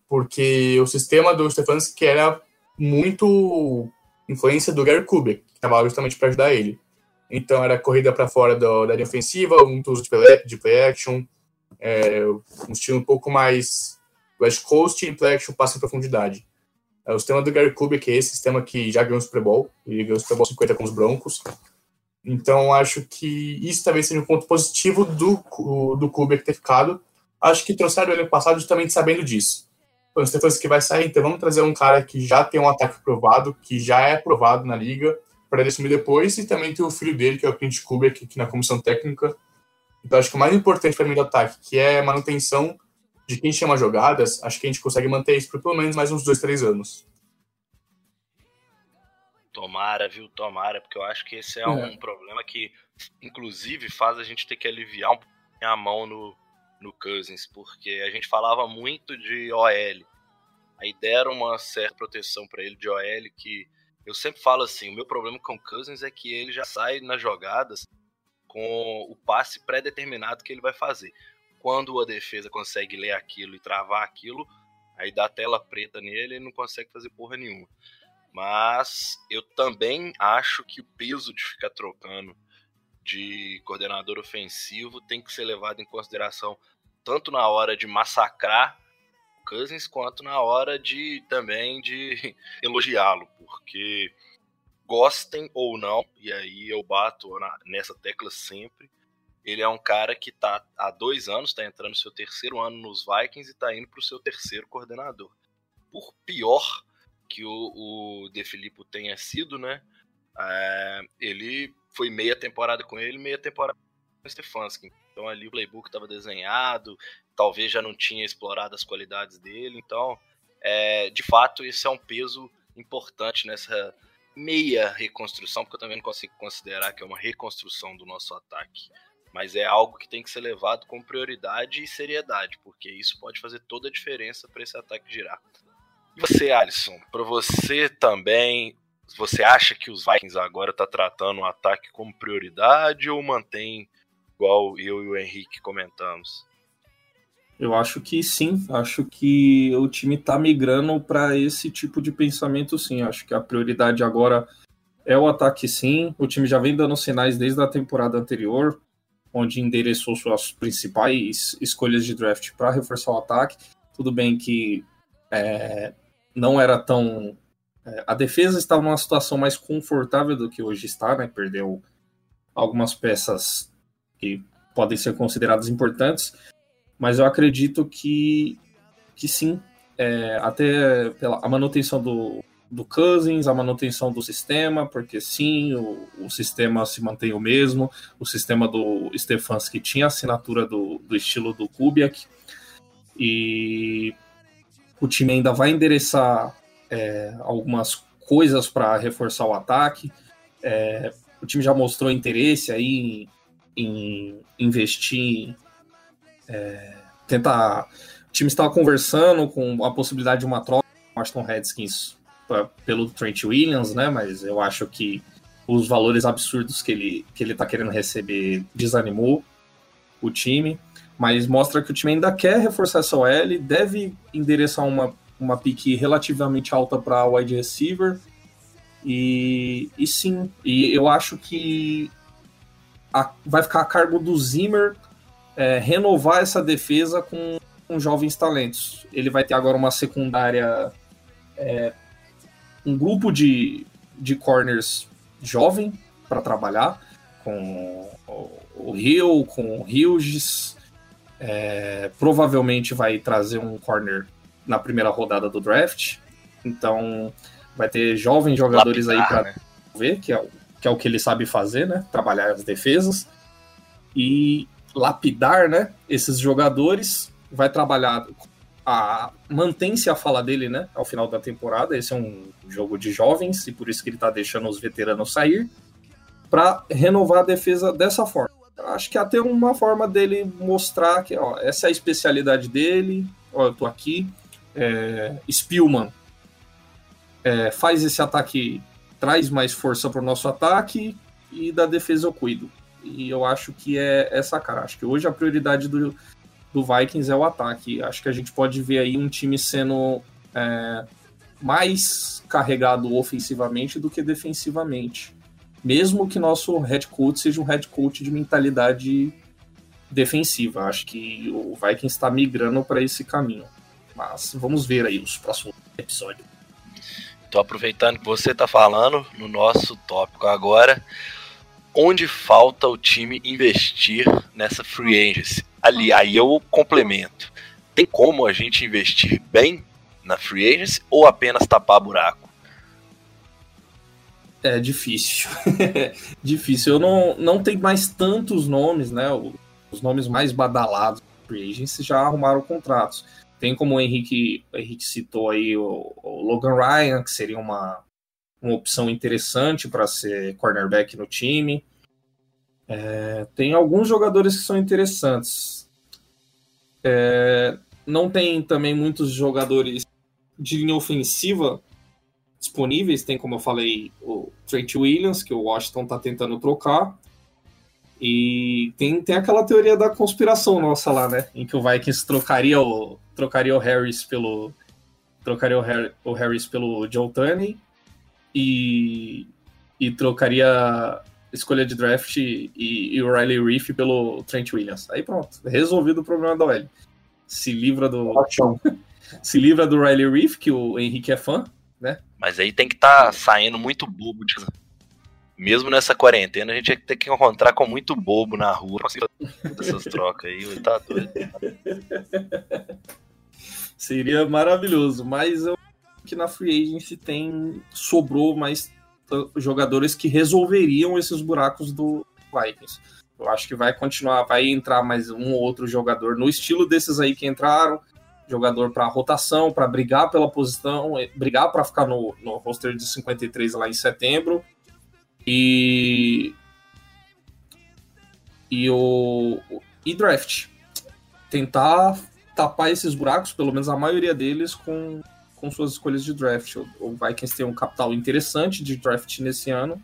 Porque o sistema do Stefanski era muito influência do Gary Kubiak, que estava justamente para ajudar ele. Então era corrida para fora do, da linha ofensiva, muito uso de play, de play action, é, um estilo um pouco mais West Coast e play action passa em profundidade. É, o sistema do Gary Kubiak é esse sistema que já ganhou o Super Bowl, ele ganhou o Super Bowl 50 com os Broncos. Então acho que isso talvez seja um ponto positivo do, do Kubiak ter ficado. Acho que trouxeram ele no passado justamente sabendo disso. Quando o que vai sair, então vamos trazer um cara que já tem um ataque provado, que já é aprovado na liga, para ele assumir depois, e também tem o filho dele, que é o Clint Kubrick, aqui na comissão técnica. Então, acho que o mais importante para mim do ataque, que é a manutenção de quem chama jogadas, acho que a gente consegue manter isso por pelo menos mais uns dois, três anos. Tomara, viu? Tomara, porque eu acho que esse é, é. um problema que, inclusive, faz a gente ter que aliviar um a mão no, no Cousins, porque a gente falava muito de OL. Aí deram uma certa proteção para ele de OL que eu sempre falo assim, o meu problema com o Cousins é que ele já sai nas jogadas com o passe pré-determinado que ele vai fazer. Quando a defesa consegue ler aquilo e travar aquilo, aí dá tela preta nele e não consegue fazer porra nenhuma. Mas eu também acho que o peso de ficar trocando de coordenador ofensivo tem que ser levado em consideração tanto na hora de massacrar Cousins quanto na hora de também de elogiá-lo, porque gostem ou não, e aí eu bato nessa tecla sempre. Ele é um cara que tá há dois anos, está entrando no seu terceiro ano nos Vikings e está indo para o seu terceiro coordenador. Por pior que o, o De Filippo tenha sido, né? É, ele foi meia temporada com ele, meia temporada com o Stefanski. Então ali o playbook estava desenhado, talvez já não tinha explorado as qualidades dele. Então, é, de fato, esse é um peso importante nessa meia reconstrução, porque eu também não consigo considerar que é uma reconstrução do nosso ataque. Mas é algo que tem que ser levado com prioridade e seriedade, porque isso pode fazer toda a diferença para esse ataque girar. E você, Alisson, para você também, você acha que os Vikings agora tá tratando o ataque como prioridade ou mantém igual eu e o Henrique comentamos? Eu acho que sim, acho que o time está migrando para esse tipo de pensamento sim. Acho que a prioridade agora é o ataque sim. O time já vem dando sinais desde a temporada anterior, onde endereçou suas principais escolhas de draft para reforçar o ataque. Tudo bem que é, não era tão. É, a defesa estava numa situação mais confortável do que hoje está, né? Perdeu algumas peças que podem ser consideradas importantes, mas eu acredito que, que sim, é, até pela a manutenção do, do Cousins, a manutenção do sistema, porque sim, o, o sistema se mantém o mesmo, o sistema do Stefanski tinha a assinatura do, do estilo do Kubiak, e o time ainda vai endereçar é, algumas coisas para reforçar o ataque. É, o time já mostrou interesse aí em, em investir é, tentar. O time estava conversando com a possibilidade de uma troca com o Washington Redskins pra, pelo Trent Williams, né? Mas eu acho que os valores absurdos que ele que ele está querendo receber desanimou o time, mas mostra que o time ainda quer reforçar essa OL, deve endereçar uma, uma pique relativamente alta para wide receiver. E, e sim, e eu acho que a, vai ficar a cargo do Zimmer é, renovar essa defesa com, com, jovens talentos. Ele vai ter agora uma secundária, é, um grupo de, de corners jovem para trabalhar, com o Hill, com o Hughes. É, provavelmente vai trazer um corner na primeira rodada do draft. Então vai ter jovens jogadores Lapidar, aí para né? ver, que é, o, que é o que ele sabe fazer, né? Trabalhar as defesas. E lapidar, né? Esses jogadores. Vai trabalhar. A, mantém-se a fala dele, né? Ao final da temporada. Esse é um jogo de jovens e por isso que ele tá deixando os veteranos sair. para renovar a defesa dessa forma. Acho que até uma forma dele mostrar que ó, essa é a especialidade dele. Ó, eu tô aqui. É, é, faz esse ataque, traz mais força para o nosso ataque e da defesa eu cuido. E eu acho que é essa cara. Acho que hoje a prioridade do, do Vikings é o ataque. Acho que a gente pode ver aí um time sendo é, mais carregado ofensivamente do que defensivamente. Mesmo que nosso head coach seja um head coach de mentalidade defensiva. Acho que o Vikings está migrando para esse caminho. Mas vamos ver aí os próximos episódios. Tô aproveitando que você tá falando no nosso tópico agora, onde falta o time investir nessa free agency. Ali, aí eu complemento. Tem como a gente investir bem na free agency ou apenas tapar buraco? É difícil. difícil. Eu não, não tenho mais tantos nomes, né? Os nomes mais badalados da free agency já arrumaram contratos. Tem como o Henrique, o Henrique citou aí o, o Logan Ryan, que seria uma, uma opção interessante para ser cornerback no time. É, tem alguns jogadores que são interessantes. É, não tem também muitos jogadores de linha ofensiva disponíveis. Tem, como eu falei, o Trent Williams, que o Washington está tentando trocar. E tem, tem aquela teoria da conspiração nossa lá, né? Em que o Vikings trocaria o, trocaria o Harris pelo. Trocaria o, Harry, o Harris pelo Joe Tunney e, e trocaria escolha de draft e, e o Riley Reef pelo Trent Williams. Aí pronto, resolvido o problema da OL. Se livra do. se livra do Riley Reef, que o Henrique é fã, né? Mas aí tem que estar tá saindo muito bobo de mesmo nessa quarentena, a gente ia ter que encontrar com muito bobo na rua essas trocas aí, tá doido. Seria maravilhoso, mas eu que na free agency tem sobrou mais jogadores que resolveriam esses buracos do Vikings. Eu acho que vai continuar, vai entrar mais um ou outro jogador no estilo desses aí que entraram, jogador para rotação, para brigar pela posição, brigar para ficar no, no roster de 53 lá em setembro e. E o. E draft. Tentar tapar esses buracos, pelo menos a maioria deles, com, com suas escolhas de draft. O, Vikings tem um capital interessante de draft nesse ano.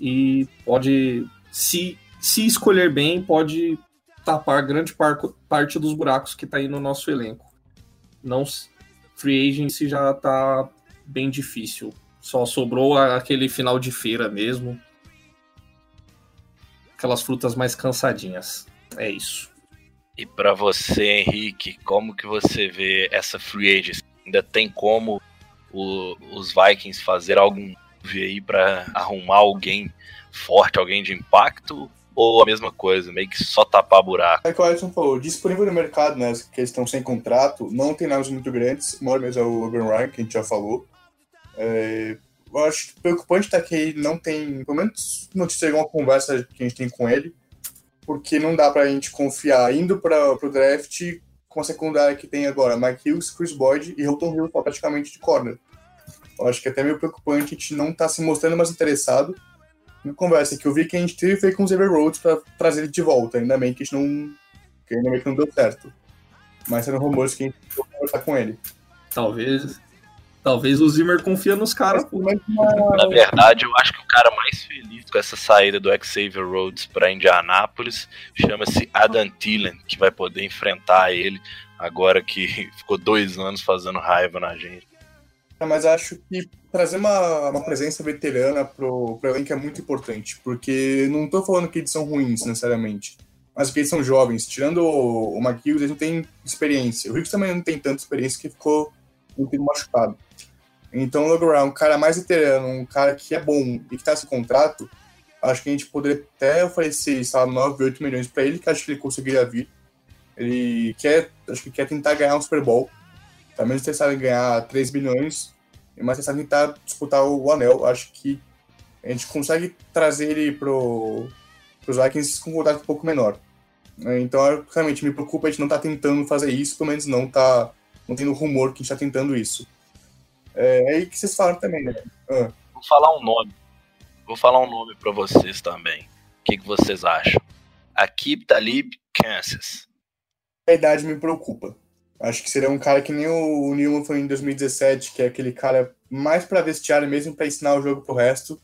E pode. Se, se escolher bem, pode tapar grande par, parte dos buracos que está aí no nosso elenco. Não free agency já está bem difícil. Só sobrou aquele final de feira mesmo. Aquelas frutas mais cansadinhas. É isso. E para você, Henrique, como que você vê essa free agency? Ainda tem como o, os Vikings fazer algum aí para arrumar alguém forte, alguém de impacto? Ou a mesma coisa, meio que só tapar buraco? É que o Alisson falou, disponível no mercado, né? Que eles estão sem contrato, não tem nomes muito grandes. O maior mesmo é o Logan Ryan, que a gente já falou. É, eu acho preocupante tá que não tem, pelo menos notícia alguma conversa que a gente tem com ele, porque não dá pra gente confiar indo para pro draft com a secundária que tem agora, Mike Hughes, Chris Boyd e Hilton Hill praticamente de corner. Eu acho que é até meio preocupante a gente não tá se mostrando mais interessado. Na conversa que eu vi que a gente teve foi com o Xavier Rhodes para trazer ele de volta, ainda bem que a gente não, que ainda bem que não deu certo. Mas eram rumores que a gente conversar com ele. Talvez Talvez o Zimmer confia nos caras. Na verdade, eu acho que o cara mais feliz com essa saída do Xavier Rhodes para Indianápolis chama-se Adam Thielen, que vai poder enfrentar ele agora que ficou dois anos fazendo raiva na gente. É, mas acho que trazer uma, uma presença veterana pro, pro elenco é muito importante, porque não tô falando que eles são ruins necessariamente. mas porque eles são jovens. Tirando o, o McHughes, eles não têm experiência. O Hicks também não tem tanta experiência que ficou um tempo machucado. Então Brown, um cara mais veterano, um cara que é bom e que tá nesse contrato, acho que a gente poderia até oferecer, sabe, 9, 8 milhões para ele, que acho que ele conseguiria vir. Ele quer, acho que quer tentar ganhar um Super Bowl. Pelo menos tentar ganhar 3 milhões, mas tentar tentar disputar o anel. Acho que a gente consegue trazer ele pro, pros Vikings com um contrato um pouco menor. Então, realmente, me preocupa a gente não tá tentando fazer isso, pelo menos não tá não tendo rumor que a gente tá tentando isso. É, é aí que vocês falaram também, né? Ah. Vou falar um nome. Vou falar um nome para vocês também. O que, que vocês acham? Akib Talib, Kansas. A idade me preocupa. Acho que seria um cara que nem o Newman foi em 2017, que é aquele cara mais para vestiário mesmo, para ensinar o jogo pro resto,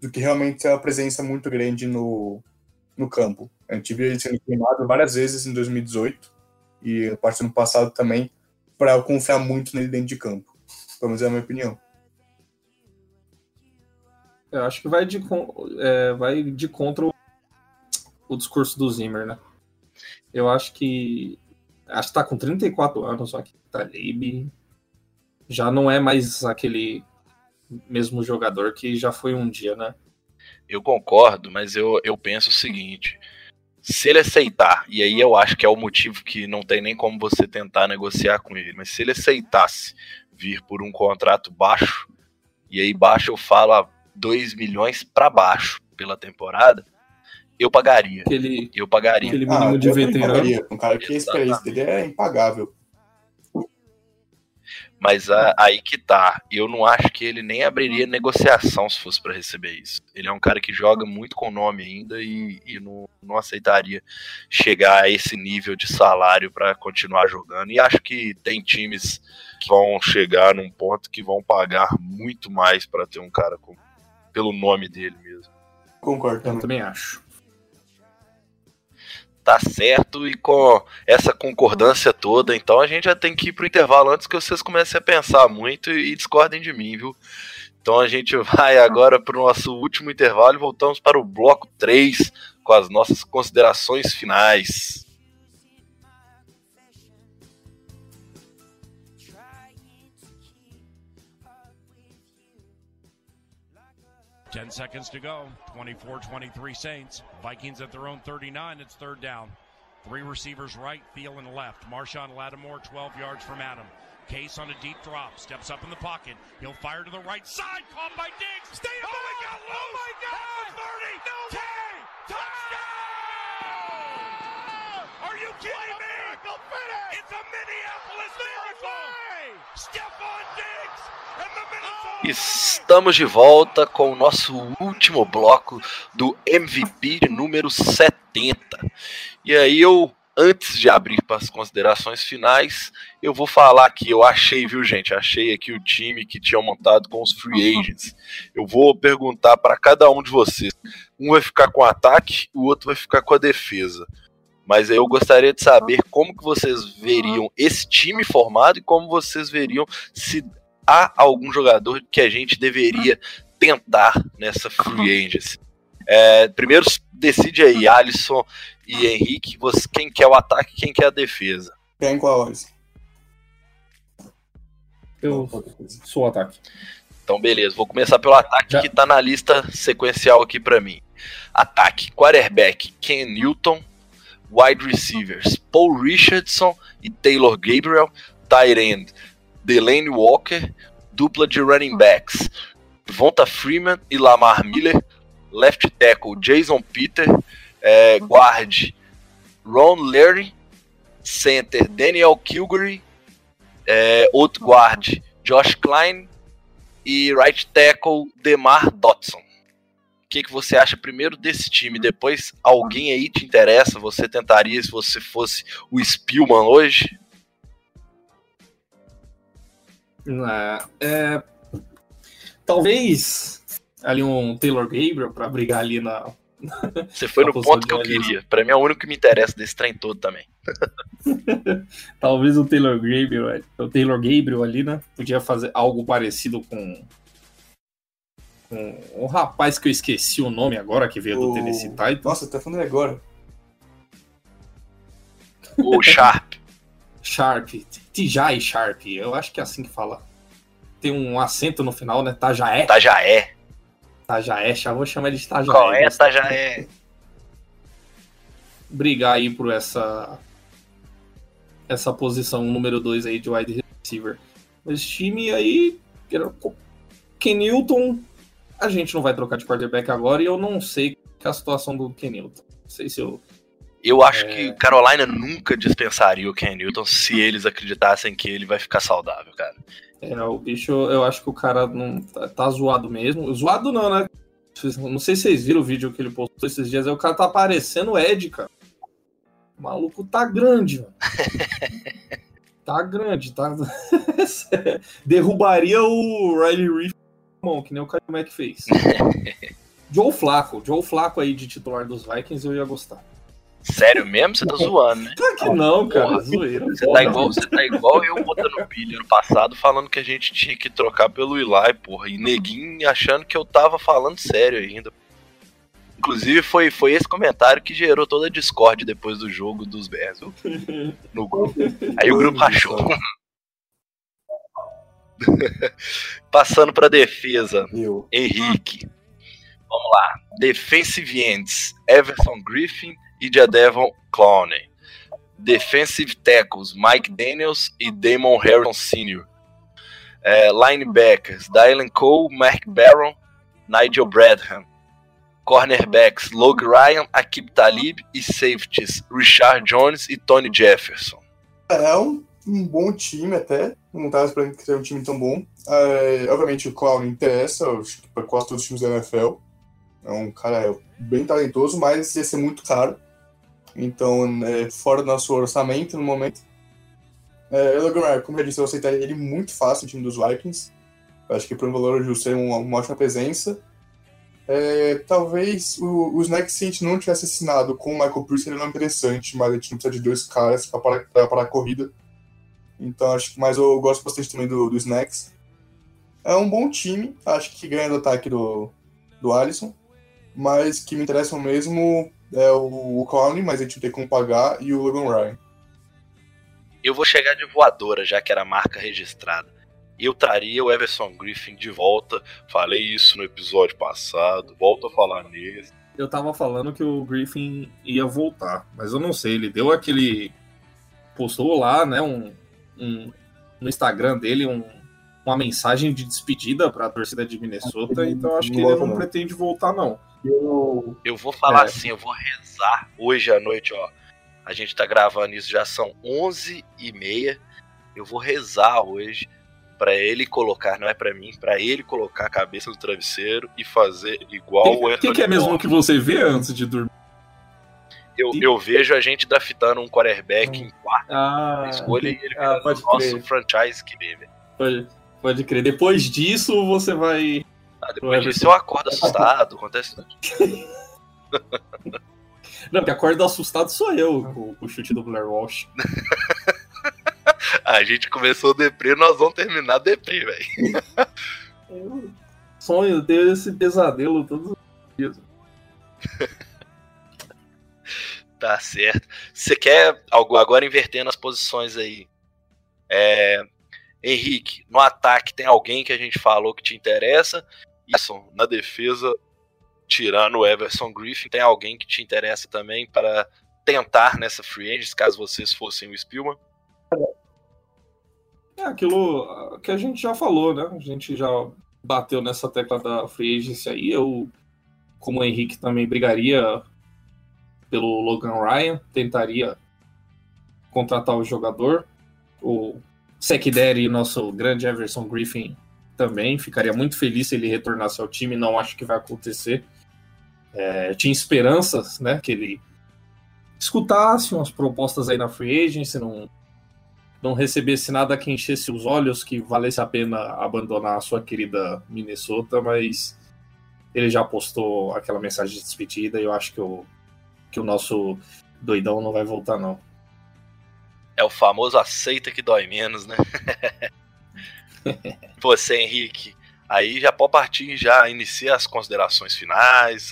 do que realmente ter uma presença muito grande no, no campo. A gente viu ele sendo queimado várias vezes em 2018 e a parte do ano passado também, para confiar muito nele dentro de campo. Pelo menos é a minha opinião. Eu acho que vai de, é, vai de contra o, o discurso do Zimmer, né? Eu acho que. Acho que tá com 34 anos, só que Talib já não é mais aquele mesmo jogador que já foi um dia, né? Eu concordo, mas eu, eu penso o seguinte: se ele aceitar, e aí eu acho que é o motivo que não tem nem como você tentar negociar com ele, mas se ele aceitasse vir por um contrato baixo, e aí baixo eu falo 2 milhões para baixo pela temporada, eu pagaria. Aquele, eu pagaria. Aquele mínimo Ah, de veterano. pagaria. Um cara que a experiência dele é impagável. Mas a- aí que tá. Eu não acho que ele nem abriria negociação se fosse pra receber isso. Ele é um cara que joga muito com nome ainda e, e não, não aceitaria chegar a esse nível de salário pra continuar jogando. E acho que tem times que vão chegar num ponto que vão pagar muito mais pra ter um cara com, pelo nome dele mesmo. Concordo Eu também acho. Tá certo, e com essa concordância toda, então a gente já tem que ir pro intervalo antes que vocês comecem a pensar muito e discordem de mim, viu? Então a gente vai agora pro nosso último intervalo e voltamos para o bloco 3 com as nossas considerações finais. Ten seconds to go. 24-23 Saints. Vikings at their own 39. It's third down. Three receivers right, Thielen left. Marshawn Lattimore 12 yards from Adam. Case on a deep drop. Steps up in the pocket. He'll fire to the right side. Caught by Diggs. Stay oh, he got loose. Oh, my God. 30. No. Estamos de volta com o nosso último bloco do MVP de número 70. E aí eu, antes de abrir para as considerações finais, eu vou falar aqui, eu achei, viu gente, achei aqui o time que tinha montado com os free agents. Eu vou perguntar para cada um de vocês. Um vai ficar com o ataque, o outro vai ficar com a defesa. Mas eu gostaria de saber como que vocês veriam esse time formado e como vocês veriam se há algum jogador que a gente deveria tentar nessa free agency. É, primeiro decide aí, Alisson e Henrique, você, quem quer o ataque quem quer a defesa. Quem qual a ordem? Eu sou o ataque. Então, beleza, vou começar pelo ataque Já. que tá na lista sequencial aqui para mim. Ataque: quarterback Ken Newton, wide receivers Paul Richardson e Taylor Gabriel, tight end Delaney Walker, dupla de running backs Vonta Freeman e Lamar Miller, left tackle Jason Peter, eh, guard Ron Leary, center Daniel Kilgore, eh, outro guard Josh Klein e right tackle Demar Dotson. O que, que você acha primeiro desse time? Depois, alguém aí te interessa? Você tentaria se você fosse o Spielman hoje? Ah, é, talvez ali um Taylor Gabriel para brigar ali na. Você foi no ponto que eu queria. Pra mim é o único que me interessa desse trem todo também. Talvez o Taylor Gabriel, o Taylor Gabriel ali, né? Podia fazer algo parecido com. com um rapaz que eu esqueci o nome agora, que veio do O- Tennessee Titans. Nossa, tá falando ele agora. O Sharp. Sharp. Tijai Sharp. Eu acho que é assim que fala. Tem um acento no final, né? Tajaé. Tajaé. Tajaé, já vou chamar ele de Tajaé. Qual é Tajaé? Brigar aí por essa essa posição número 2 aí de wide receiver. Esse time aí, Ken Newton, a gente não vai trocar de quarterback agora e eu não sei que é a situação do Ken Newton. Não sei se eu Eu acho que Carolina nunca dispensaria o Ken Newton se eles acreditassem que ele vai ficar saudável, cara. É, o bicho, eu acho que o cara não tá, tá zoado mesmo. Zoado não, né? Não sei se vocês viram o vídeo que ele postou esses dias. Aí o cara tá parecendo o Ed, cara. O maluco tá grande, mano. tá grande, tá. Derrubaria o Riley Reef, que nem o Kyle Mack fez. Joe Flaco, Joe Flaco aí de titular dos Vikings, eu ia gostar. Sério mesmo? Você tá zoando, né? Claro que não, cara. Porra, Zoeira. Você tá, igual, você tá igual eu botando pilha no passado, falando que a gente tinha que trocar pelo Eli, porra. E neguinho achando que eu tava falando sério ainda. Inclusive, foi, foi esse comentário que gerou toda a discórdia depois do jogo dos Bears no grupo. Aí o grupo rachou. Passando pra defesa, Eu. Henrique. Vamos lá. Defensive ends: Everson Griffin e Jadevon Clowney. Defensive tackles: Mike Daniels e Damon Harrison Sr. É, linebackers: Dylan Cole, Mark Barron, Nigel Bradham. Cornerbacks: Logan Ryan, Akib Talib e safeties: Richard Jones e Tony Jefferson. É um, um bom time até. Não tava esperando que seja um time tão bom. É, obviamente o Clown interessa para quase todos os times da NFL. É um cara bem talentoso, mas ia ser muito caro. Então, é, fora do nosso orçamento no momento. É, Ryan, como eu disse, eu aceitaria ele muito fácil no time dos Vikings. Eu acho que por um valor justo seria uma, uma ótima presença. É, talvez o, o Snack, se a gente não tivesse assinado com o Michael Pierce, ele não interessante, mas a gente não precisa de dois caras para parar, a corrida. Então acho que mas eu gosto bastante também do, do Snacks. É um bom time, acho que ganha do ataque do, do Alisson, mas que me interessam mesmo é o, o Clown, mas a gente não tem como pagar, e o Logan Ryan. Eu vou chegar de voadora, já que era marca registrada. Eu traria o Everson Griffin de volta. Falei isso no episódio passado. Volto a falar nele. Eu tava falando que o Griffin ia voltar, mas eu não sei. Ele deu aquele. Postou lá, né? Um, um no Instagram dele um, uma mensagem de despedida pra torcida de Minnesota. Então acho que ele não pretende voltar, não. Eu, Eu vou falar É. assim, eu vou rezar hoje à noite, ó. A gente tá gravando isso, já são 11 e meia. Eu vou rezar hoje pra ele colocar, não é pra mim, pra ele colocar a cabeça no travesseiro e fazer igual o O que, Anthony que é mesmo que você vê antes de dormir? Eu, eu vejo a gente draftando um quarterback em quarta Ah, escolha e ele ah, pode o nosso crer. franchise QB, velho. Pode, pode crer. Depois disso, você vai. Ah, depois disso eu acordo assustado, acontece tudo. Não, porque acorda assustado sou eu com, com o chute do Blair Walsh. A gente começou deprê, nós vamos terminar deprê, velho. Sonho, eu tenho esse pesadelo todos os dias. Tá certo. Você quer algo agora invertendo as posições aí? É, Henrique, no ataque tem alguém que a gente falou que te interessa? Isso, na defesa, tirando o Everson Griffin, tem alguém que te interessa também para tentar nessa free agents, caso vocês fossem o Spielman? É aquilo que a gente já falou, né? A gente já bateu nessa tecla da free agency aí. Eu, como o Henrique, também brigaria pelo Logan Ryan, tentaria contratar o jogador. O Secondary, nosso grande Everson Griffin, também. Ficaria muito feliz se ele retornasse ao time. Não acho que vai acontecer. É, tinha esperanças, né? Que ele escutasse umas propostas aí na free agency, não não recebesse nada que enchesse os olhos, que valesse a pena abandonar a sua querida Minnesota, mas ele já postou aquela mensagem de despedida e eu acho que o, que o nosso doidão não vai voltar, não. É o famoso aceita que dói menos, né? Você, Henrique, aí já pode partir, já inicia as considerações finais,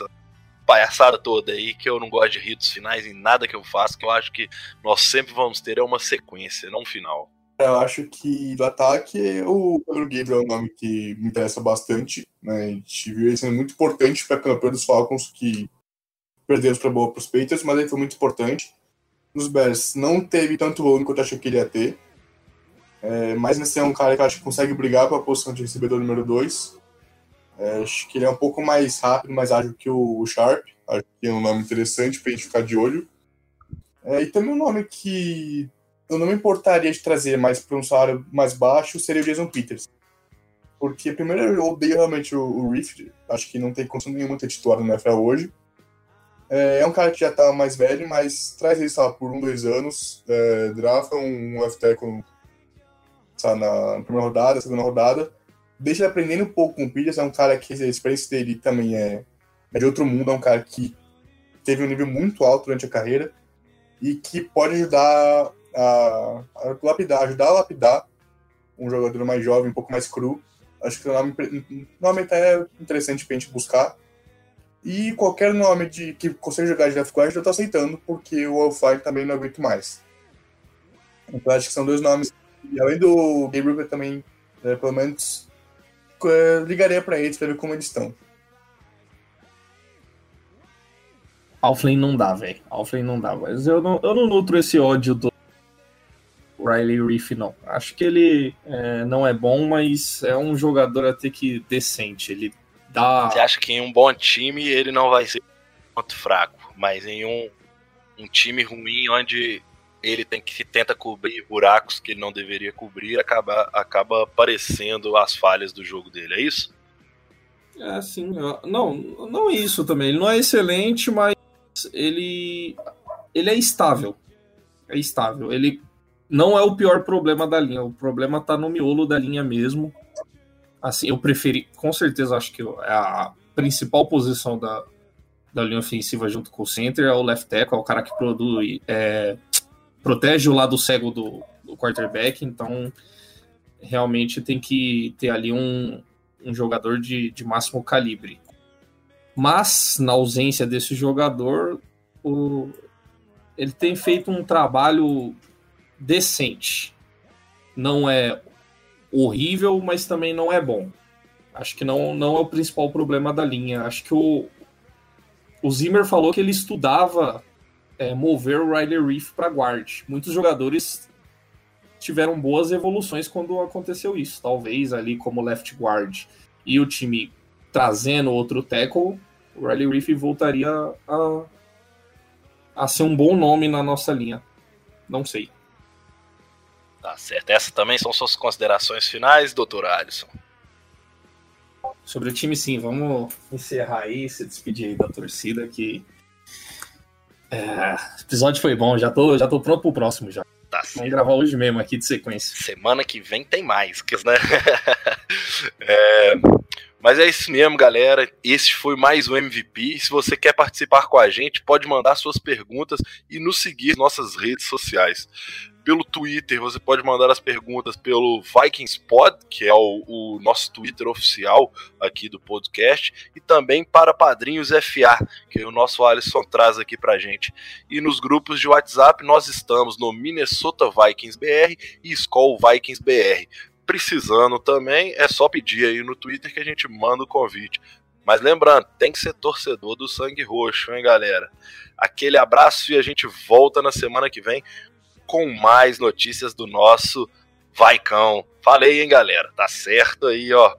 palhaçada toda aí, que eu não gosto de ritos finais em nada que eu faço, que eu acho que nós sempre vamos ter é uma sequência, não um final. Eu acho que do ataque o Pedro Gabriel é um nome que me interessa bastante. Né? A gente viu ele sendo muito importante para campanha dos Falcons, que perdemos para boa para os Patriots, mas ele foi muito importante. Nos Bears não teve tanto volume quanto eu achei que ele ia ter. É, mas esse é um cara que acho que consegue brigar para a posição de recebedor número 2. É, acho que ele é um pouco mais rápido, mais ágil que o Sharp. Acho que é um nome interessante para a gente ficar de olho. É, e também um nome que eu não me importaria de trazer mais para um salário mais baixo seria o Jason Peters. Porque, primeiro, eu odeio realmente o, o Rift. Acho que não tem condição nenhuma ter titular no NFL hoje. É, é um cara que já tá mais velho, mas traz ele, sabe, por um, dois anos. É, drafa um, left tackle sabe, na primeira rodada, segunda rodada. Deixa ele aprendendo um pouco com o Peters. É um cara que a experiência dele também é, é de outro mundo. É um cara que teve um nível muito alto durante a carreira e que pode ajudar a, a lapidar, ajudar a lapidar um jogador mais jovem, um pouco mais cru. Acho que o nome, nome é interessante pra gente buscar. E qualquer nome de que consiga jogar de guard eu tô aceitando, porque o Alfine também não aguento mais. Então acho que são dois nomes. E além do Gabriel, eu também, é, pelo menos, é, ligaria para eles para ver como eles estão. Alflin não dá, velho. Alflin não dá. Mas eu não, eu não nutro esse ódio do Riley Reef, não. Acho que ele é, não é bom, mas é um jogador até que decente. Ele dá. Você acha que em um bom time ele não vai ser muito fraco, mas em um, um time ruim onde ele tem que tenta cobrir buracos que ele não deveria cobrir, acaba, acaba aparecendo as falhas do jogo dele, é isso? É, sim. Não, não é isso também. Ele não é excelente, mas ele, ele é estável. É estável. Ele não é o pior problema da linha. O problema tá no miolo da linha mesmo. Assim, eu preferi, com certeza, acho que é a principal posição da, da linha ofensiva junto com o center é o left tackle, é o cara que produz, é, protege o lado cego do, do quarterback. Então, realmente tem que ter ali um, um jogador de, de máximo calibre. Mas, na ausência desse jogador, o, ele tem feito um trabalho decente. Não é horrível, mas também não é bom. Acho que não, não é o principal problema da linha. Acho que o, o Zimmer falou que ele estudava é, mover o Riley Reef para guard. Muitos jogadores tiveram boas evoluções quando aconteceu isso. Talvez ali como left guard e o time trazendo outro tackle, o Riley Reef voltaria a, a ser um bom nome na nossa linha. Não sei. Tá certo. Essas também são suas considerações finais, doutor Alisson. Sobre o time, sim. Vamos encerrar aí, se despedir aí da torcida que. É, o episódio foi bom, já tô, já tô pronto pro próximo já. Tá Vamos gravar hoje mesmo aqui de sequência. Semana que vem tem mais, né? é, mas é isso mesmo, galera. Esse foi mais um MVP. Se você quer participar com a gente, pode mandar suas perguntas e nos seguir nas nossas redes sociais. Pelo Twitter, você pode mandar as perguntas pelo VikingsPod, que é o, o nosso Twitter oficial aqui do podcast, e também para Padrinhos FA, que o nosso Alisson traz aqui pra gente. E nos grupos de WhatsApp, nós estamos no Minnesota Vikings BR e Skull Vikings BR precisando também, é só pedir aí no Twitter que a gente manda o convite. Mas lembrando, tem que ser torcedor do Sangue Roxo, hein, galera? Aquele abraço e a gente volta na semana que vem com mais notícias do nosso Vaicão. Falei, hein, galera? Tá certo aí, ó.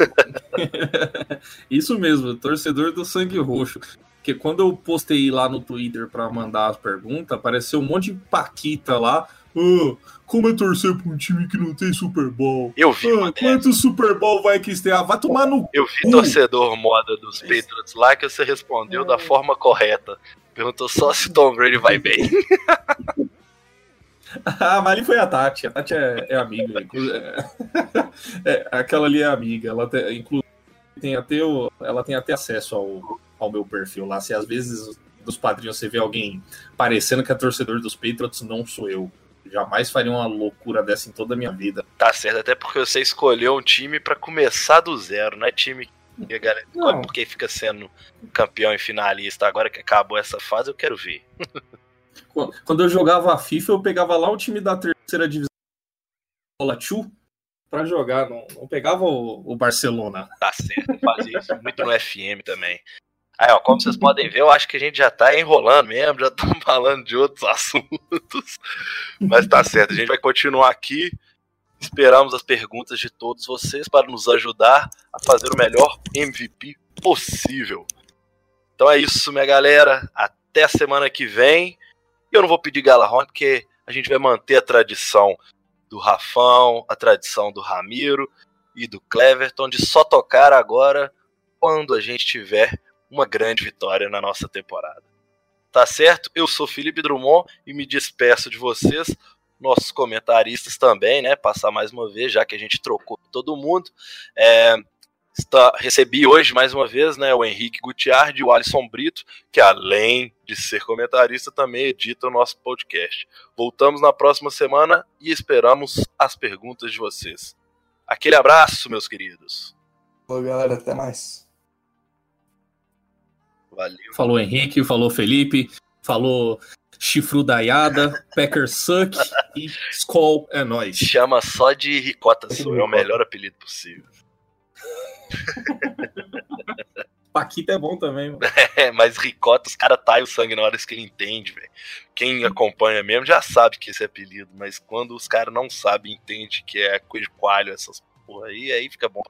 Isso mesmo, torcedor do Sangue Roxo. Porque quando eu postei lá no Twitter para mandar as perguntas, apareceu um monte de paquita lá. Oh, como é torcer pra um time que não tem Super Bowl? Eu vi. Ah, quanto Super Bowl vai que? Ah, vai tomar no. Eu vi torcedor moda dos Patriots lá que você respondeu é. da forma correta. Perguntou só se Tom Brady vai bem. ah, mas ali foi a Tati. A Tati é, é amiga. É, é, aquela ali é amiga. Ela tem, inclusive tem até o, ela tem até acesso ao, ao meu perfil lá. Se às vezes dos padrinhos você vê alguém parecendo que é torcedor dos Patriots, não sou eu. Jamais faria uma loucura dessa em toda a minha vida. Tá certo, até porque você escolheu um time para começar do zero, não é time E a galera, Não. porque fica sendo campeão e finalista agora que acabou essa fase, eu quero ver. Quando eu jogava a FIFA, eu pegava lá o time da terceira divisão Bola Chu pra jogar, não, não pegava o, o Barcelona. Tá certo, fazia isso muito no FM também. Aí, ó, como vocês podem ver, eu acho que a gente já tá enrolando mesmo, já estamos falando de outros assuntos. Mas tá certo, a gente vai continuar aqui. Esperamos as perguntas de todos vocês para nos ajudar a fazer o melhor MVP possível. Então é isso, minha galera. Até a semana que vem. E eu não vou pedir Galahorn, porque a gente vai manter a tradição do Rafão, a tradição do Ramiro e do Cleverton de só tocar agora quando a gente tiver uma grande vitória na nossa temporada. Tá certo? Eu sou Felipe Drummond e me despeço de vocês, nossos comentaristas também, né? Passar mais uma vez, já que a gente trocou todo mundo. É, está, recebi hoje mais uma vez, né? O Henrique Gutiardi e o Alisson Brito, que além de ser comentarista, também edita o nosso podcast. Voltamos na próxima semana e esperamos as perguntas de vocês. Aquele abraço, meus queridos. Falou, galera. Até mais. Valeu. Falou Henrique, falou Felipe, falou Chifrudaiada, Packer Suck e Skull é nóis. Chama só de Ricota Sul, é o melhor apelido possível. Paquita é bom também, mano. É, mas Ricota, os caras taem o sangue na hora que ele entende, velho. Quem acompanha mesmo já sabe que esse é apelido, mas quando os caras não sabem, entende que é coisa de coalho, essas porra aí, aí fica bom.